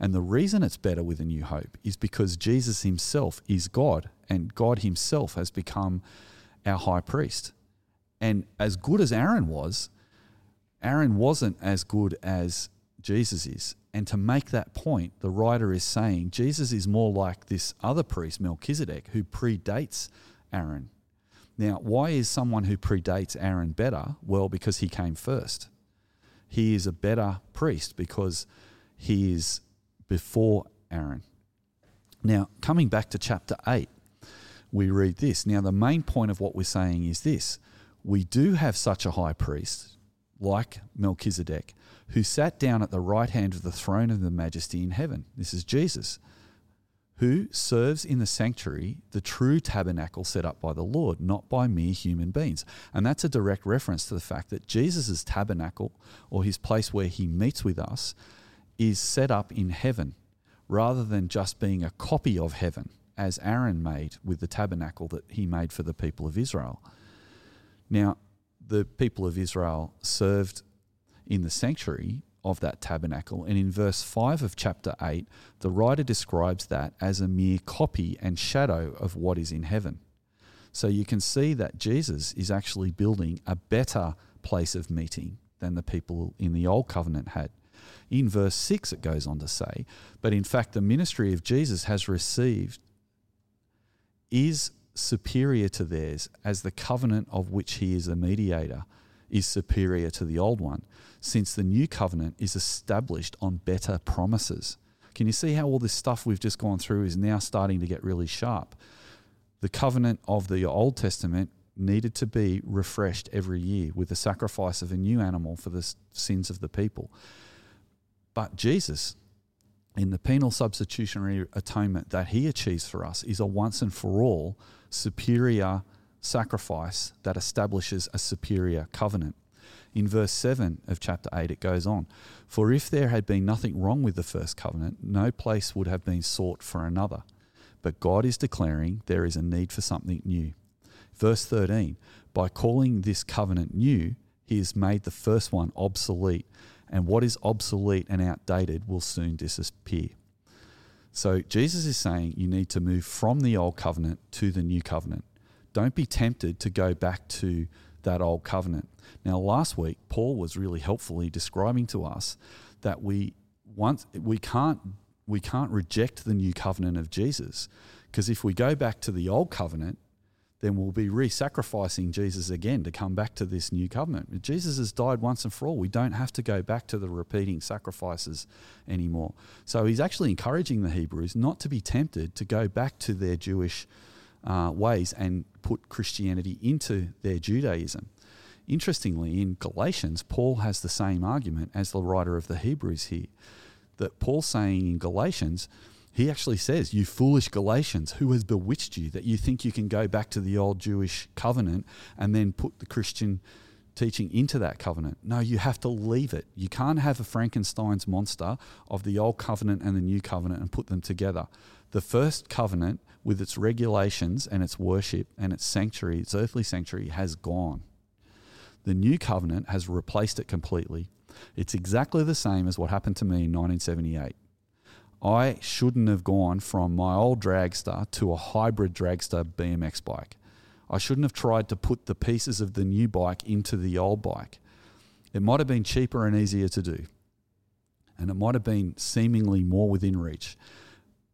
And the reason it's better with a new hope is because Jesus himself is God and God himself has become our high priest. And as good as Aaron was, Aaron wasn't as good as Jesus is. And to make that point, the writer is saying Jesus is more like this other priest, Melchizedek, who predates Aaron. Now, why is someone who predates Aaron better? Well, because he came first. He is a better priest because he is before Aaron. Now, coming back to chapter 8, we read this. Now, the main point of what we're saying is this we do have such a high priest, like Melchizedek, who sat down at the right hand of the throne of the majesty in heaven. This is Jesus, who serves in the sanctuary, the true tabernacle set up by the Lord, not by mere human beings. And that's a direct reference to the fact that Jesus' tabernacle, or his place where he meets with us, is set up in heaven rather than just being a copy of heaven as Aaron made with the tabernacle that he made for the people of Israel. Now, the people of Israel served in the sanctuary of that tabernacle, and in verse 5 of chapter 8, the writer describes that as a mere copy and shadow of what is in heaven. So you can see that Jesus is actually building a better place of meeting than the people in the old covenant had. In verse 6, it goes on to say, But in fact, the ministry of Jesus has received is superior to theirs, as the covenant of which he is a mediator is superior to the old one, since the new covenant is established on better promises. Can you see how all this stuff we've just gone through is now starting to get really sharp? The covenant of the Old Testament needed to be refreshed every year with the sacrifice of a new animal for the sins of the people. But Jesus, in the penal substitutionary atonement that he achieves for us, is a once and for all superior sacrifice that establishes a superior covenant. In verse 7 of chapter 8, it goes on For if there had been nothing wrong with the first covenant, no place would have been sought for another. But God is declaring there is a need for something new. Verse 13 By calling this covenant new, he has made the first one obsolete and what is obsolete and outdated will soon disappear. So Jesus is saying you need to move from the old covenant to the new covenant. Don't be tempted to go back to that old covenant. Now, last week, Paul was really helpfully describing to us that we want, we can't we can't reject the new covenant of Jesus because if we go back to the old covenant, then we'll be re-sacrificing Jesus again to come back to this new covenant. Jesus has died once and for all. We don't have to go back to the repeating sacrifices anymore. So he's actually encouraging the Hebrews not to be tempted to go back to their Jewish uh, ways and put Christianity into their Judaism. Interestingly, in Galatians, Paul has the same argument as the writer of the Hebrews here. That Paul's saying in Galatians, he actually says, You foolish Galatians, who has bewitched you that you think you can go back to the old Jewish covenant and then put the Christian teaching into that covenant? No, you have to leave it. You can't have a Frankenstein's monster of the old covenant and the new covenant and put them together. The first covenant, with its regulations and its worship and its sanctuary, its earthly sanctuary, has gone. The new covenant has replaced it completely. It's exactly the same as what happened to me in 1978. I shouldn't have gone from my old dragster to a hybrid dragster BMX bike. I shouldn't have tried to put the pieces of the new bike into the old bike. It might have been cheaper and easier to do, and it might have been seemingly more within reach.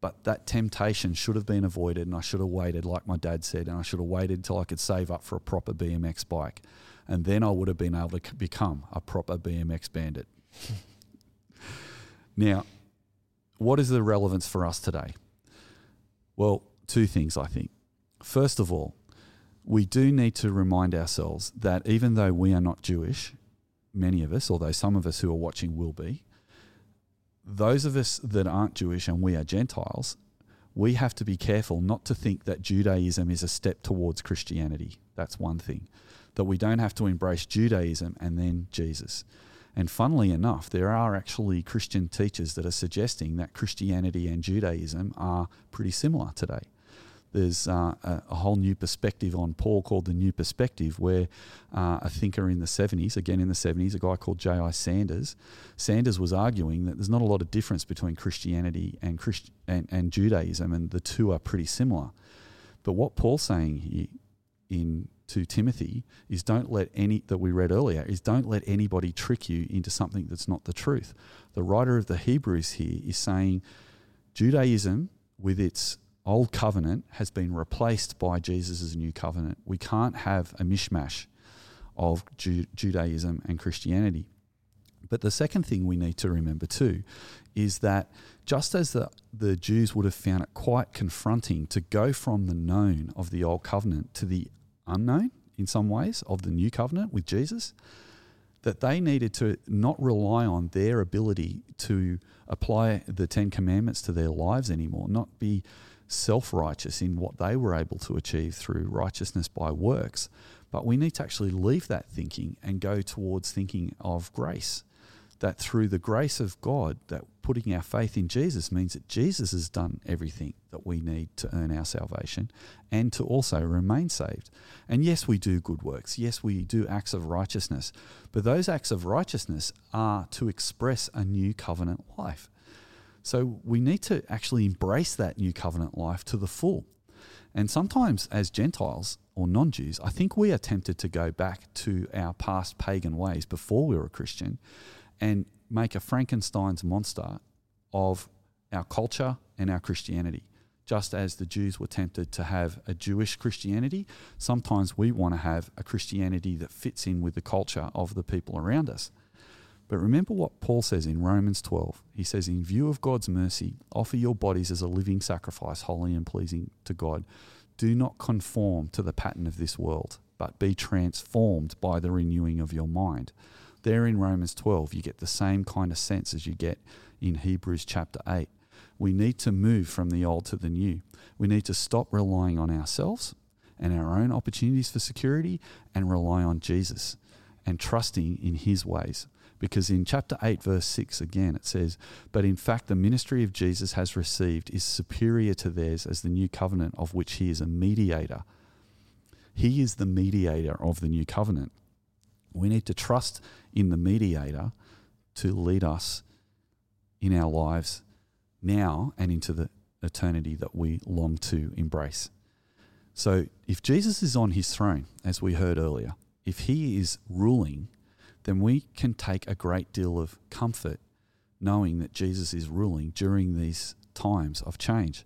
But that temptation should have been avoided, and I should have waited, like my dad said, and I should have waited until I could save up for a proper BMX bike and then I would have been able to become a proper BMX bandit. now, what is the relevance for us today? Well, two things, I think. First of all, we do need to remind ourselves that even though we are not Jewish, many of us, although some of us who are watching will be, those of us that aren't Jewish and we are Gentiles, we have to be careful not to think that Judaism is a step towards Christianity. That's one thing that we don't have to embrace Judaism and then Jesus. And funnily enough, there are actually Christian teachers that are suggesting that Christianity and Judaism are pretty similar today. There's uh, a, a, whole new perspective on Paul called the New Perspective, where uh, a thinker in the 70s, again in the 70s, a guy called J.I. Sanders, Sanders was arguing that there's not a lot of difference between Christianity and, Christ- and, and Judaism, and the two are pretty similar. But what Paul's saying here in 2 Timothy is don't let any that we read earlier is don't let anybody trick you into something that's not the truth. The writer of the Hebrews here is saying Judaism with its old covenant has been replaced by Jesus' new covenant. We can't have a mishmash of Ju- Judaism and Christianity. But the second thing we need to remember too is that just as the, the Jews would have found it quite confronting to go from the known of the old covenant to the unknown in some ways of the new covenant with Jesus, that they needed to not rely on their ability to apply the Ten Commandments to their lives anymore, not be self righteous in what they were able to achieve through righteousness by works. But we need to actually leave that thinking and go towards thinking of grace that through the grace of God, that putting our faith in Jesus means that Jesus has done everything that we need to earn our salvation and to also remain saved. And yes, we do good works. Yes, we do acts of righteousness. But those acts of righteousness are to express a new covenant life. So we need to actually embrace that new covenant life to the full. And sometimes, as Gentiles or non Jews, I think we are tempted to go back to our past pagan ways before we were a Christian and make a Frankenstein's monster of our culture and our Christianity. Just as the Jews were tempted to have a Jewish Christianity, sometimes we want to have a Christianity that fits in with the culture of the people around us. But remember what Paul says in Romans 12. He says, In view of God's mercy, offer your bodies as a living sacrifice, holy and pleasing to God. Do not conform to the pattern of this world, but be transformed by the renewing of your mind there in Romans 12, you get the same kind of sense as you get in Hebrews chapter 8. We need to move from the old to the new. We need to stop relying on ourselves and our own opportunities for security and rely on Jesus and trusting in his ways. Because in chapter 8, verse 6, again, it says, But in fact, the ministry of Jesus has received is superior to theirs as the new covenant of which he is a mediator. He is the mediator of the new covenant. We need to trust in the mediator to lead us in our lives, now and into the eternity that we long to embrace. So, if Jesus is on his throne, as we heard earlier, if he is ruling, then we can take a great deal of comfort knowing that Jesus is ruling during these times of change.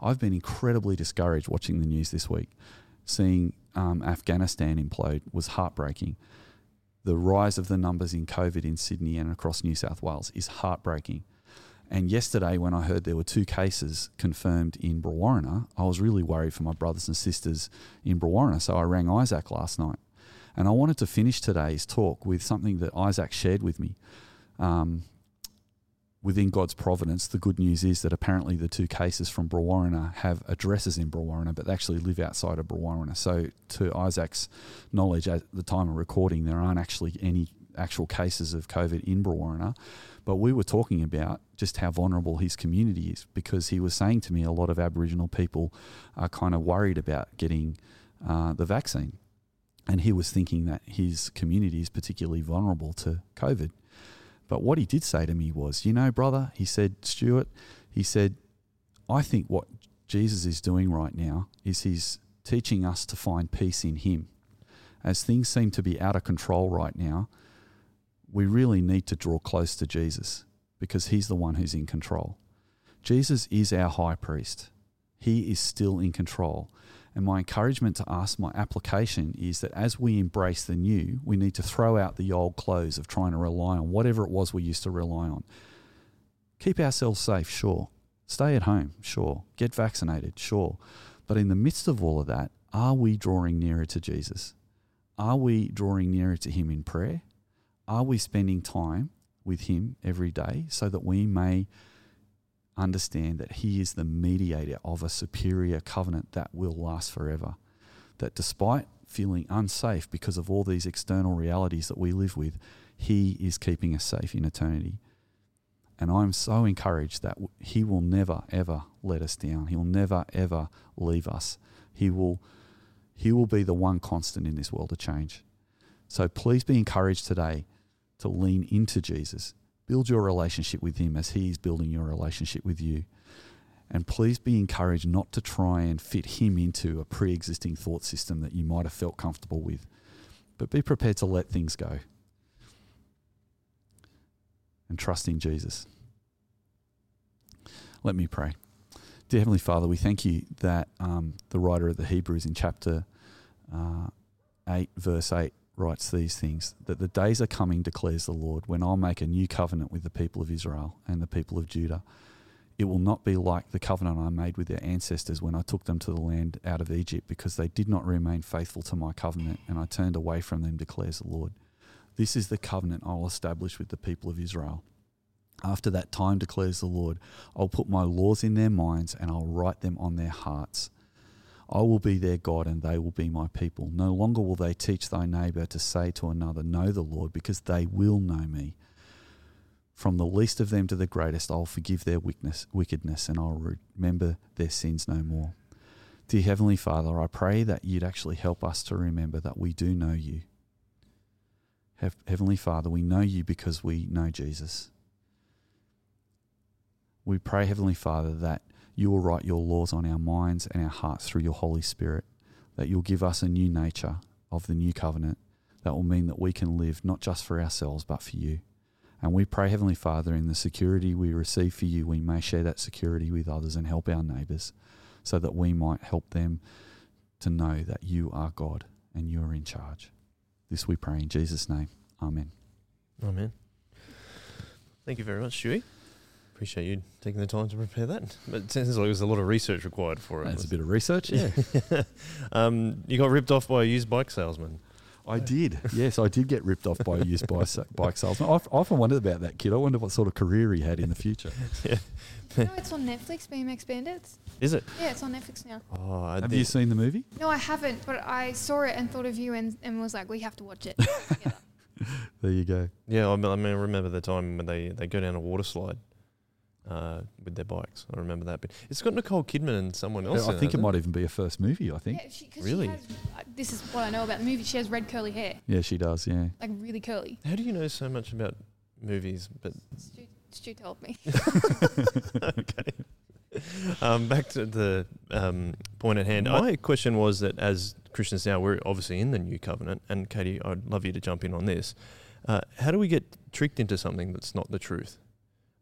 I've been incredibly discouraged watching the news this week. Seeing um, Afghanistan implode was heartbreaking. The rise of the numbers in COVID in Sydney and across New South Wales is heartbreaking. And yesterday, when I heard there were two cases confirmed in Brewarrina, I was really worried for my brothers and sisters in Brewarrina. So I rang Isaac last night. And I wanted to finish today's talk with something that Isaac shared with me. Um, within God's providence, the good news is that apparently the two cases from Brewarrina have addresses in Brewarrina, but they actually live outside of Brewarrina. So, to Isaac's knowledge, at the time of recording, there aren't actually any actual cases of COVID in Brewarrina. But we were talking about just how vulnerable his community is because he was saying to me a lot of Aboriginal people are kind of worried about getting uh, the vaccine. And he was thinking that his community is particularly vulnerable to COVID. But what he did say to me was, you know, brother, he said, Stuart, he said, I think what Jesus is doing right now is he's teaching us to find peace in him. As things seem to be out of control right now, we really need to draw close to Jesus because he's the one who's in control. Jesus is our high priest. He is still in control. And my encouragement to us, my application is that as we embrace the new, we need to throw out the old clothes of trying to rely on whatever it was we used to rely on. Keep ourselves safe, sure. Stay at home, sure. Get vaccinated, sure. But in the midst of all of that, are we drawing nearer to Jesus? Are we drawing nearer to Him in prayer? Are we spending time with Him every day so that we may understand that He is the mediator of a superior covenant that will last forever? That despite feeling unsafe because of all these external realities that we live with, He is keeping us safe in eternity. And I'm so encouraged that He will never, ever let us down. He'll never, ever leave us. He will, he will be the one constant in this world of change. So please be encouraged today to lean into Jesus. Build your relationship with Him as He is building your relationship with you. And please be encouraged not to try and fit Him into a pre existing thought system that you might have felt comfortable with, but be prepared to let things go and trust in Jesus. Let me pray. Dear Heavenly Father, we thank you that um, the writer of the Hebrews in chapter uh, 8, verse 8, writes these things that the days are coming, declares the Lord, when I'll make a new covenant with the people of Israel and the people of Judah. It will not be like the covenant I made with their ancestors when I took them to the land out of Egypt, because they did not remain faithful to my covenant, and I turned away from them, declares the Lord. This is the covenant I'll establish with the people of Israel. After that time, declares the Lord, I'll put my laws in their minds and I'll write them on their hearts. I will be their God and they will be my people. No longer will they teach thy neighbor to say to another, Know the Lord, because they will know me. From the least of them to the greatest, I'll forgive their wickedness, wickedness and I'll remember their sins no more. Dear Heavenly Father, I pray that you'd actually help us to remember that we do know you. Heavenly Father, we know you because we know Jesus. We pray, Heavenly Father, that you will write your laws on our minds and our hearts through your Holy Spirit, that you'll give us a new nature of the new covenant that will mean that we can live not just for ourselves but for you. And we pray, Heavenly Father, in the security we receive for you, we may share that security with others and help our neighbours so that we might help them to know that you are God and you are in charge. This we pray in Jesus' name. Amen. Amen. Thank you very much, Stewie. Appreciate you taking the time to prepare that. But it sounds like there's a lot of research required for it. That's a bit of research, yeah. um, you got ripped off by a used bike salesman. I did. Yes, I did get ripped off by a used bike salesman. I've often wondered about that kid. I wonder what sort of career he had in the future. yeah. no, it's on Netflix, BMX Bandits. Is it? Yeah, it's on Netflix now. Oh, I Have did- you seen the movie? No, I haven't, but I saw it and thought of you and, and was like, we have to watch it. There you go. Yeah, I mean, I mean, I remember the time when they, they go down a water slide uh, with their bikes. I remember that. But it's got Nicole Kidman and someone else. I in think it hasn't might even be a first movie, I think. yeah, she, 'cause Really? She has, uh, this is what I know about the movie. She has red curly hair, Yeah, she does, yeah. like really curly. How do you know so much about movies? But Stu Stu told me. okay. Um, back to the um, point at hand. My question was that as Christians now, we're obviously in the new covenant, and Katie, I'd love you to jump in on this. Uh, how do we get tricked into something that's not the truth?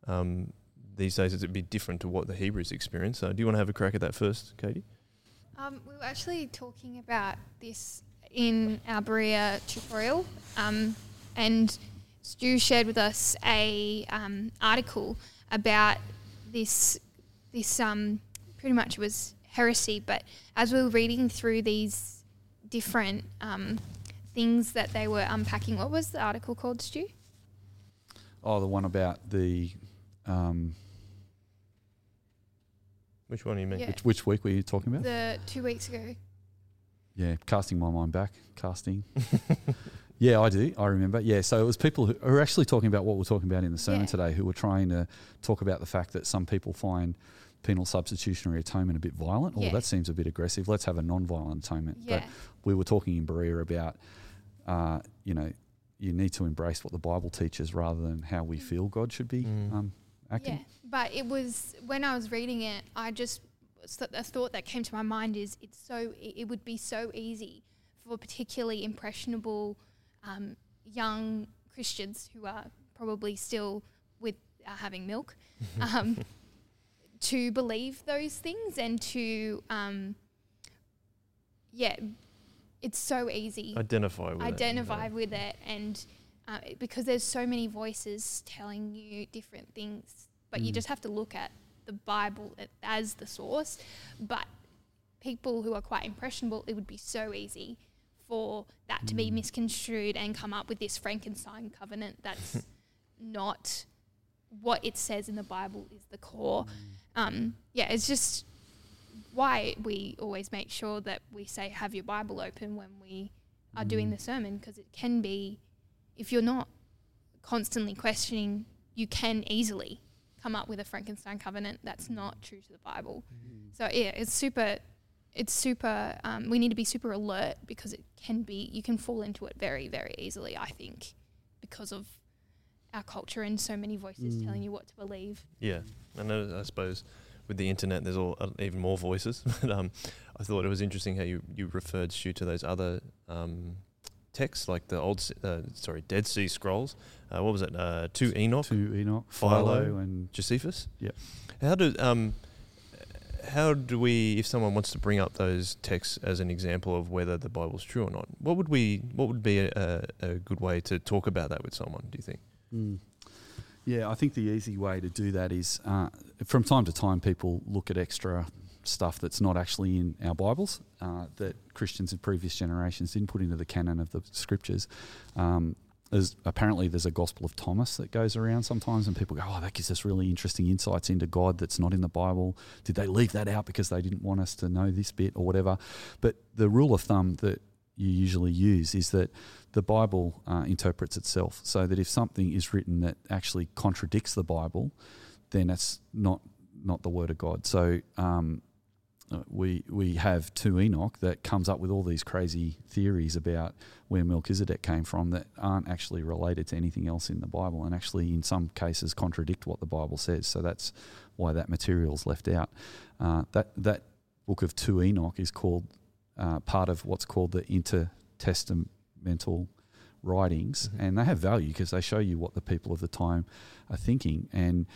Um, these days, it's a bit different to what the Hebrews experience. So, do you want to have a crack at that first, Katie? Um, we were actually talking about this in our Berea tutorial, um, and Stu shared with us a um, article about this. This um, pretty much was heresy, but as we were reading through these different um, things that they were unpacking, what was the article called, Stu? Oh, the one about the. Um, Which one do you mean? Yeah. which, which week were you talking about? The two weeks ago. Yeah, casting my mind back, casting. yeah, I do. I remember. Yeah, so it was people who are actually talking about what we're talking about in the sermon Yeah. today, who were trying to talk about the fact that some people find penal substitutionary atonement a bit violent. Oh, that seems a bit aggressive. Let's have a non-violent atonement. Yeah. But we were talking in Berea about, uh, you know, you need to embrace what the Bible teaches rather than how we feel God should be Mm. um, acting. Yeah, but it was when I was reading it, I just a thought that came to my mind is it's so it it would be so easy for particularly impressionable um, young Christians who are probably still with uh, having milk um, to believe those things and to um, yeah, it's so easy Identify with it, identify know. with it and uh, because there's so many voices telling you different things but you Mm. just have to look at the bible as the source. But people who are quite impressionable it would be so easy for that to be misconstrued and come up with this frankenstein covenant that's not what it says in the bible is the core. Um, yeah it's just why we always make sure that we say have your Bible open when we are doing the sermon because it can be if you're not constantly questioning you can easily come up with a Frankenstein covenant that's not true to the Bible. So yeah, it's super it's super um, we need to be super alert because it can be you can fall into it very very easily I think because of our culture and so many voices telling you what to believe. Yeah, and uh, I suppose with the internet, there's all uh, even more voices. but um, I thought it was interesting how you you referred Stu to those other um, texts, like the old, uh, sorry, Dead Sea Scrolls. Uh, what was it? Uh, two Enoch, 2 Enoch, Philo, Philo, and Josephus. Yep. How do um, how do we, if someone wants to bring up those texts as an example of whether the Bible's true or not, what would we, what would be a, a, a good way to talk about that with someone? Do you think? Mm. Yeah, I think the easy way to do that is uh, from time to time people look at extra stuff that's not actually in our Bibles uh, that Christians in previous generations didn't put into the canon of the scriptures. Um, there's, apparently, there's a Gospel of Thomas that goes around sometimes, and people go, "Oh, that gives us really interesting insights into God that's not in the Bible." Did they leave that out because they didn't want us to know this bit or whatever? But the rule of thumb that you usually use is that the Bible uh, interprets itself, so that if something is written that actually contradicts the Bible, then that's not not the word of God. So um, we we have two Enoch that comes up with all these crazy theories about where Melchizedek came from that aren't actually related to anything else in the Bible, and actually in some cases contradict what the Bible says. So that's why that material's left out. Uh, that that book of two Enoch is called uh, part of what's called the intertestamental writings, Mhm. and they have value because they show you what the people of the time are thinking. And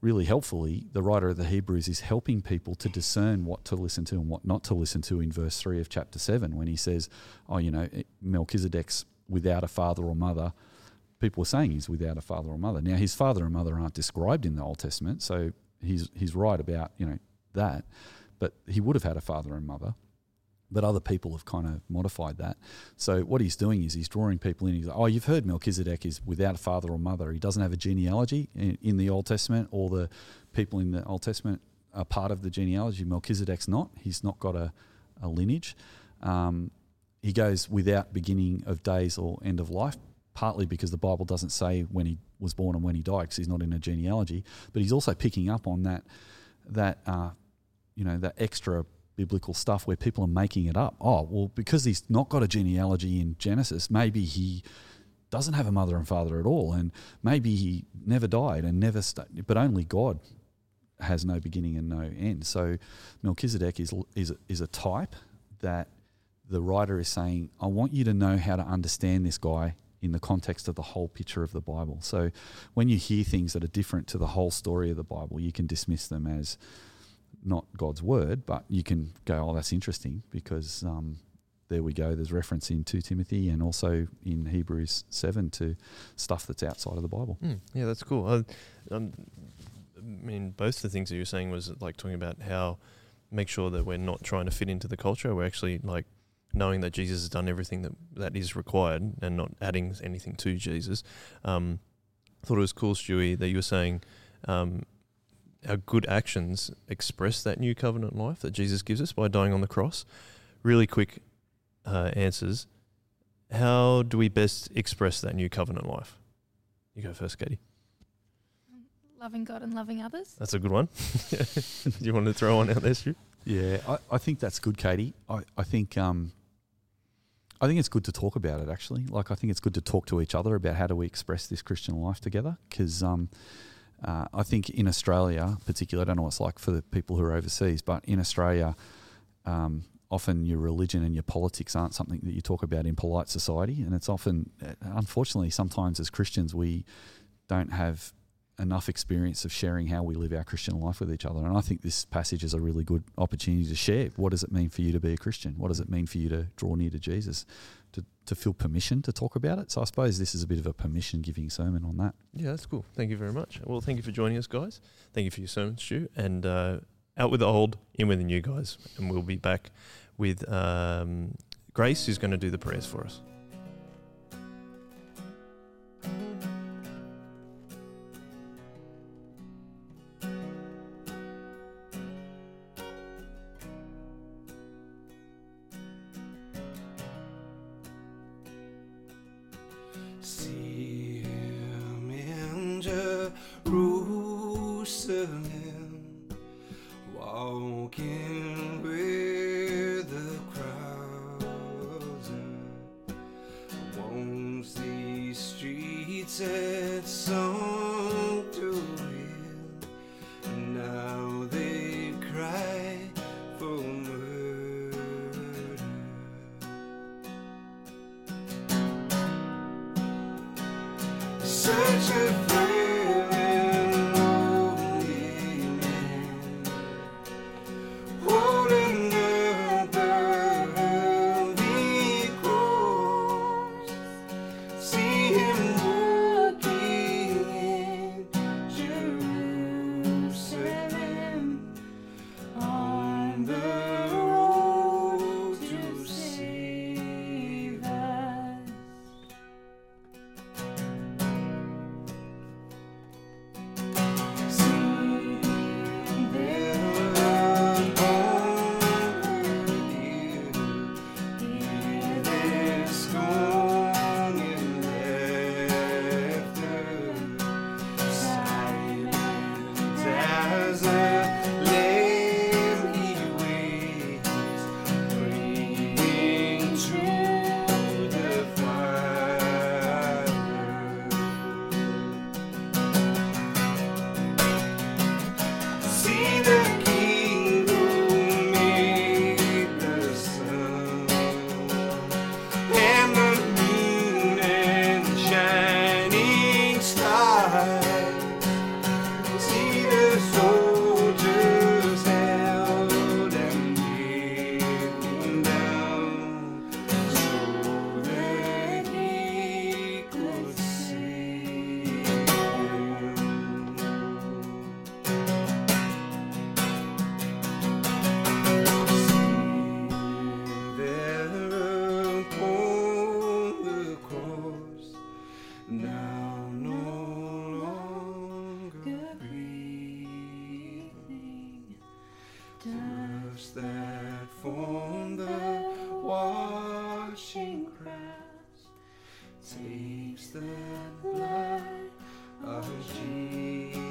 really helpfully, the writer of the Hebrews is helping people to discern what to listen to and what not to listen to in verse 3 of chapter 7 when he says, Oh, you know, eh, Melchizedek's without a father or mother. People are saying he's without a father or mother. Now, his father and mother aren't described in the Old Testament, so he's, he's right about, you know, that. But he would have had a father and mother. But other people have kind of modified that. So what he's doing is he's drawing people in. He's like, oh, you've heard Melchizedek is without a father or mother. He doesn't have a genealogy in, in the Old Testament. All the people in the Old Testament are part of the genealogy. Melchizedek's not. He's not got a, a lineage. Um, he goes without beginning of days or end of life, partly because the Bible doesn't say when he was born and when he died, because he's not in a genealogy. But he's also picking up on that that uh, you know that extra biblical stuff where people are making it up. Oh, well, because he's not got a genealogy in Genesis, maybe he doesn't have a mother and father at all, and maybe he never died and never, st- but only God has no beginning and no end. So Melchizedek is is is a type that the writer is saying, I want you to know how to understand this guy in the context of the whole picture of the Bible. So when you hear things that are different to the whole story of the Bible, you can dismiss them as not God's word, but you can go, oh, that's interesting because um, there we go. There's reference in 2 Timothy and also in Hebrews 7 to stuff that's outside of the Bible. Mm, yeah, that's cool. I, um, I mean, both the things that you were saying was like talking about how make sure that we're not trying to fit into the culture. We're actually like knowing that Jesus has done everything that that is required and not adding anything to Jesus. Um, I thought it was cool, Stewie, that you were saying um, our good actions express that new covenant life that Jesus gives us by dying on the cross. Really quick uh, answers. How do we best express that new covenant life? You go first, Katie. Loving God and loving others. That's a good one. do you want to throw one out there, Stu? Yeah, I, I think that's good, Katie. I, I think um, I think it's good to talk about it. Actually, like I think it's good to talk to each other about how do we express this Christian life together. Because um, uh, I think in Australia, particularly, I don't know what it's like for the people who are overseas, but in Australia, um, often your religion and your politics aren't something that you talk about in polite society, and it's often, uh, unfortunately, sometimes as Christians we don't have enough experience of sharing how we live our Christian life with each other. And I think this passage is a really good opportunity to share. What does it mean for you to be a Christian? What does it mean for you to draw near to Jesus? To, to feel permission to talk about it. So I suppose this is a bit of a permission giving sermon on that. Yeah, that's cool. Thank you very much. Well, thank you for joining us, guys. Thank you for your sermon, Stu. And uh, out with the old, in with the new, guys. And we'll be back with um, Grace, who's going to do the prayers for us. Streets had washing cross, takes the blood of Jesus.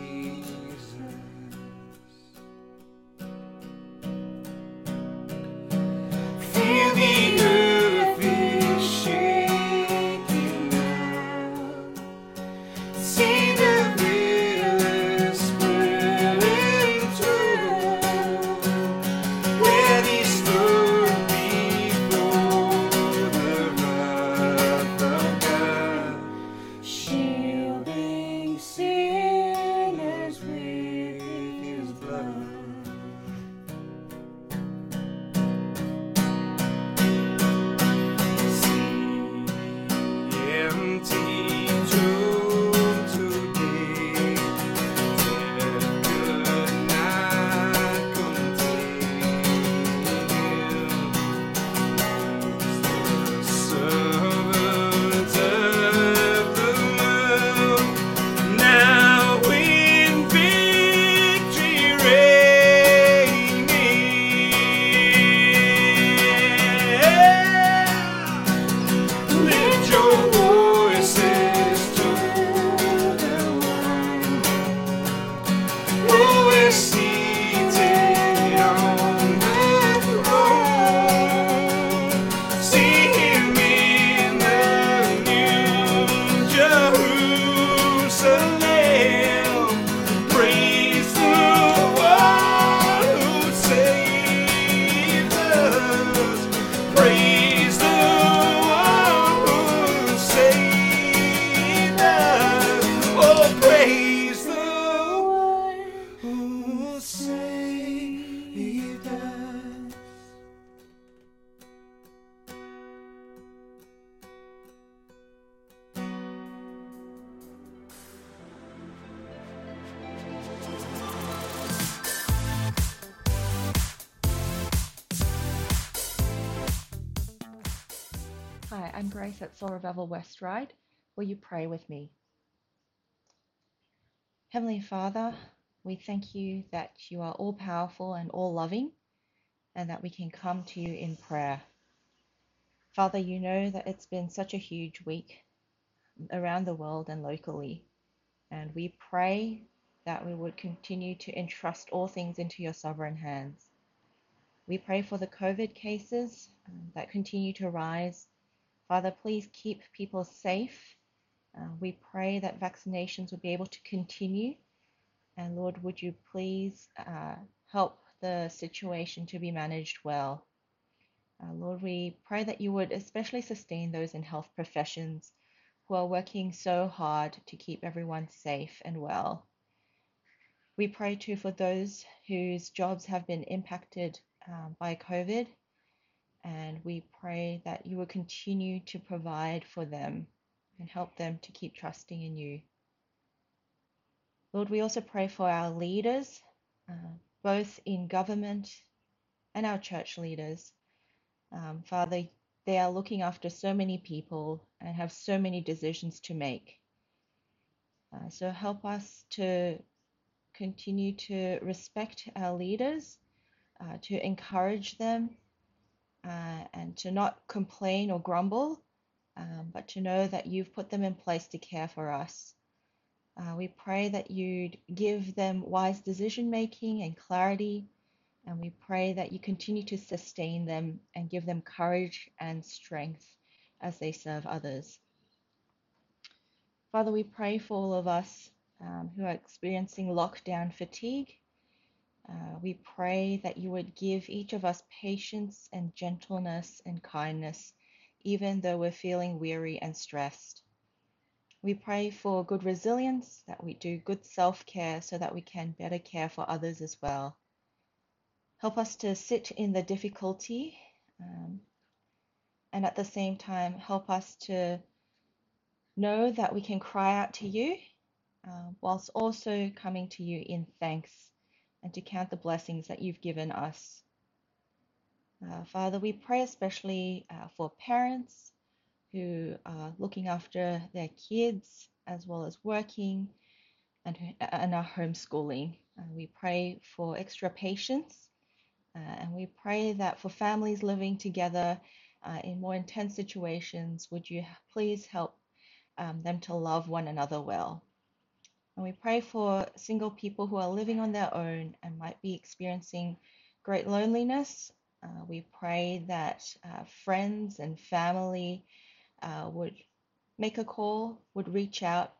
At Soul West Ride. Will you pray with me? Heavenly Father, we thank you that you are all powerful and all loving, and that we can come to you in prayer. Father, you know that it's been such a huge week around the world and locally, and we pray that we would continue to entrust all things into your sovereign hands. We pray for the COVID cases um, that continue to rise. Father, please keep people safe. Uh, we pray that vaccinations will be able to continue. And Lord, would you please uh, help the situation to be managed well? Uh, Lord, we pray that you would especially sustain those in health professions who are working so hard to keep everyone safe and well. We pray too for those whose jobs have been impacted um, by COVID, and we pray that you will continue to provide for them and help them to keep trusting in you. Lord, we also pray for our leaders, uh, both in government and our church leaders. Um, Father, they are looking after so many people and have so many decisions to make. Uh, so help us to continue to respect our leaders, uh, to encourage them, uh, and to not complain or grumble, um, but to know that you've put them in place to care for us. Uh, we pray that you'd give them wise decision making and clarity, and we pray that you continue to sustain them and give them courage and strength as they serve others. Father, we pray for all of us um, who are experiencing lockdown fatigue. Uh, we pray that you would give each of us patience and gentleness and kindness, even though we're feeling weary and stressed. We pray for good resilience, that we do good self care so that we can better care for others as well. Help us to sit in the difficulty um, and at the same time help us to know that we can cry out to you uh, whilst also coming to you in thanks and to count the blessings that you've given us. Uh, Father, we pray especially uh, for parents who are looking after their kids as well as working and, and are homeschooling. Uh, we pray for extra patience uh, and we pray that for families living together uh, in more intense situations, would you please help um, them to love one another well? And we pray for single people who are living on their own and might be experiencing great loneliness. Uh, we pray that uh, friends and family uh, would make a call, would reach out.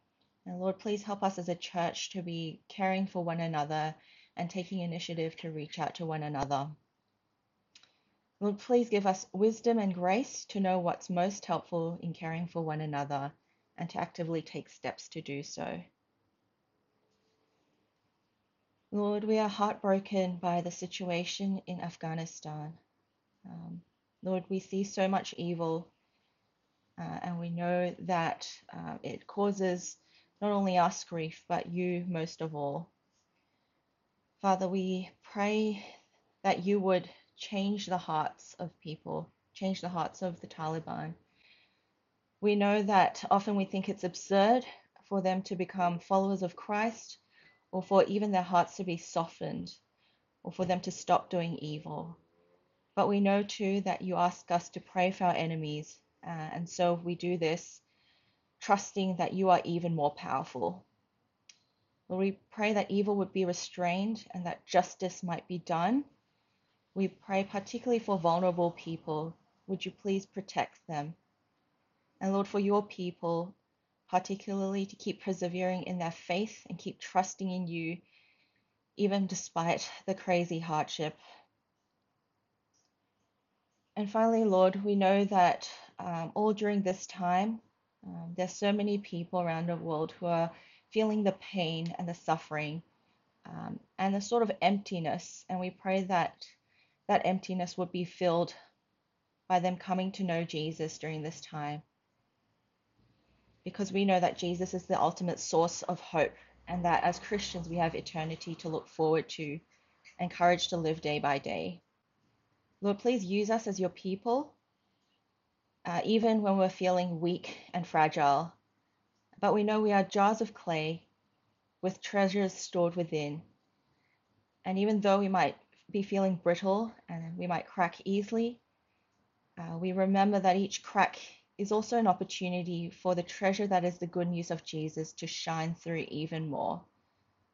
And Lord, please help us as a church to be caring for one another and taking initiative to reach out to one another. Lord, please give us wisdom and grace to know what's most helpful in caring for one another and to actively take steps to do so. Lord, we are heartbroken by the situation in Afghanistan. Um, Lord, we see so much evil, uh, and we know that uh, it causes not only us grief, but you most of all. Father, we pray that you would change the hearts of people, change the hearts of the Taliban. We know that often we think it's absurd for them to become followers of Christ or for even their hearts to be softened, or for them to stop doing evil. But we know too that you ask us to pray for our enemies, uh, and so we do this, trusting that you are even more powerful. Lord, we pray that evil would be restrained and that justice might be done. We pray particularly for vulnerable people. Would you please protect them? And Lord, for your people, particularly to keep persevering in their faith and keep trusting in you, even despite the crazy hardship. And finally, Lord, we know that um, all during this time, um, there's so many people around the world who are feeling the pain and the suffering um, and the sort of emptiness. And we pray that that emptiness would be filled by them coming to know Jesus during this time because we know that Jesus is the ultimate source of hope and that as Christians we have eternity to look forward to and courage to live day by day. Lord, please use us as your people uh, even when we're feeling weak and fragile. But we know we are jars of clay with treasures stored within. And even though we might be feeling brittle and we might crack easily, uh, we remember that each crack is also an opportunity for the treasure that is the good news of Jesus to shine through even more.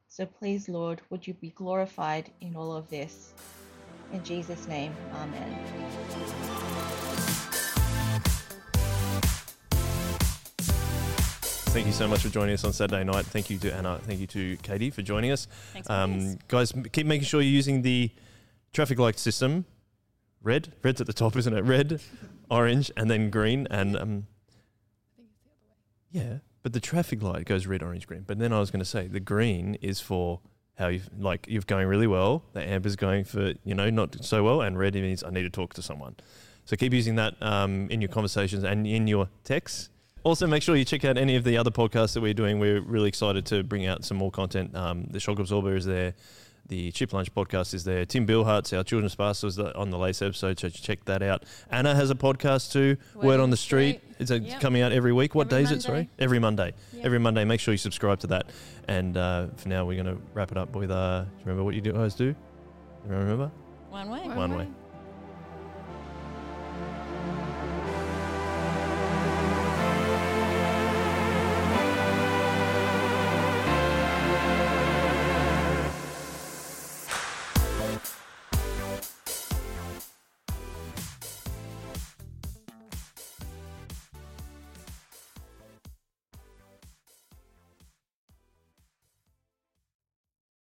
So please, Lord, would you be glorified in all of this? In Jesus' name, Amen. Thank you so much for joining us on Saturday night. Thank you to Anna. Thank you to Katie for joining us. Thanks for having us. Um, guys, keep making sure you're using the traffic light system. Red, red's at the top, isn't it? Red, orange, and then green. And um, yeah, but the traffic light goes red, orange, green. But then I was going to say the green is for how you like you're going really well. The amber's going for you know not so well, and red means I need to talk to someone. So keep using that um, in your conversations and in your texts. Also, make sure you check out any of the other podcasts that we're doing. We're really excited to bring out some more content. Um, the Shock Absorber is there. The Chip Lunch podcast is there. Tim Billhartz, our children's pastor, was on the latest episode, so check that out. Anna has a podcast too, Word, on the Street. It's a, Yep. coming out every week. What Every day is it, sorry? Every Monday. Yep. Every Monday. Make sure you subscribe to that. And uh, for now, we're going to wrap it up with uh, do you remember what you do- guys do? You remember? One way. One way.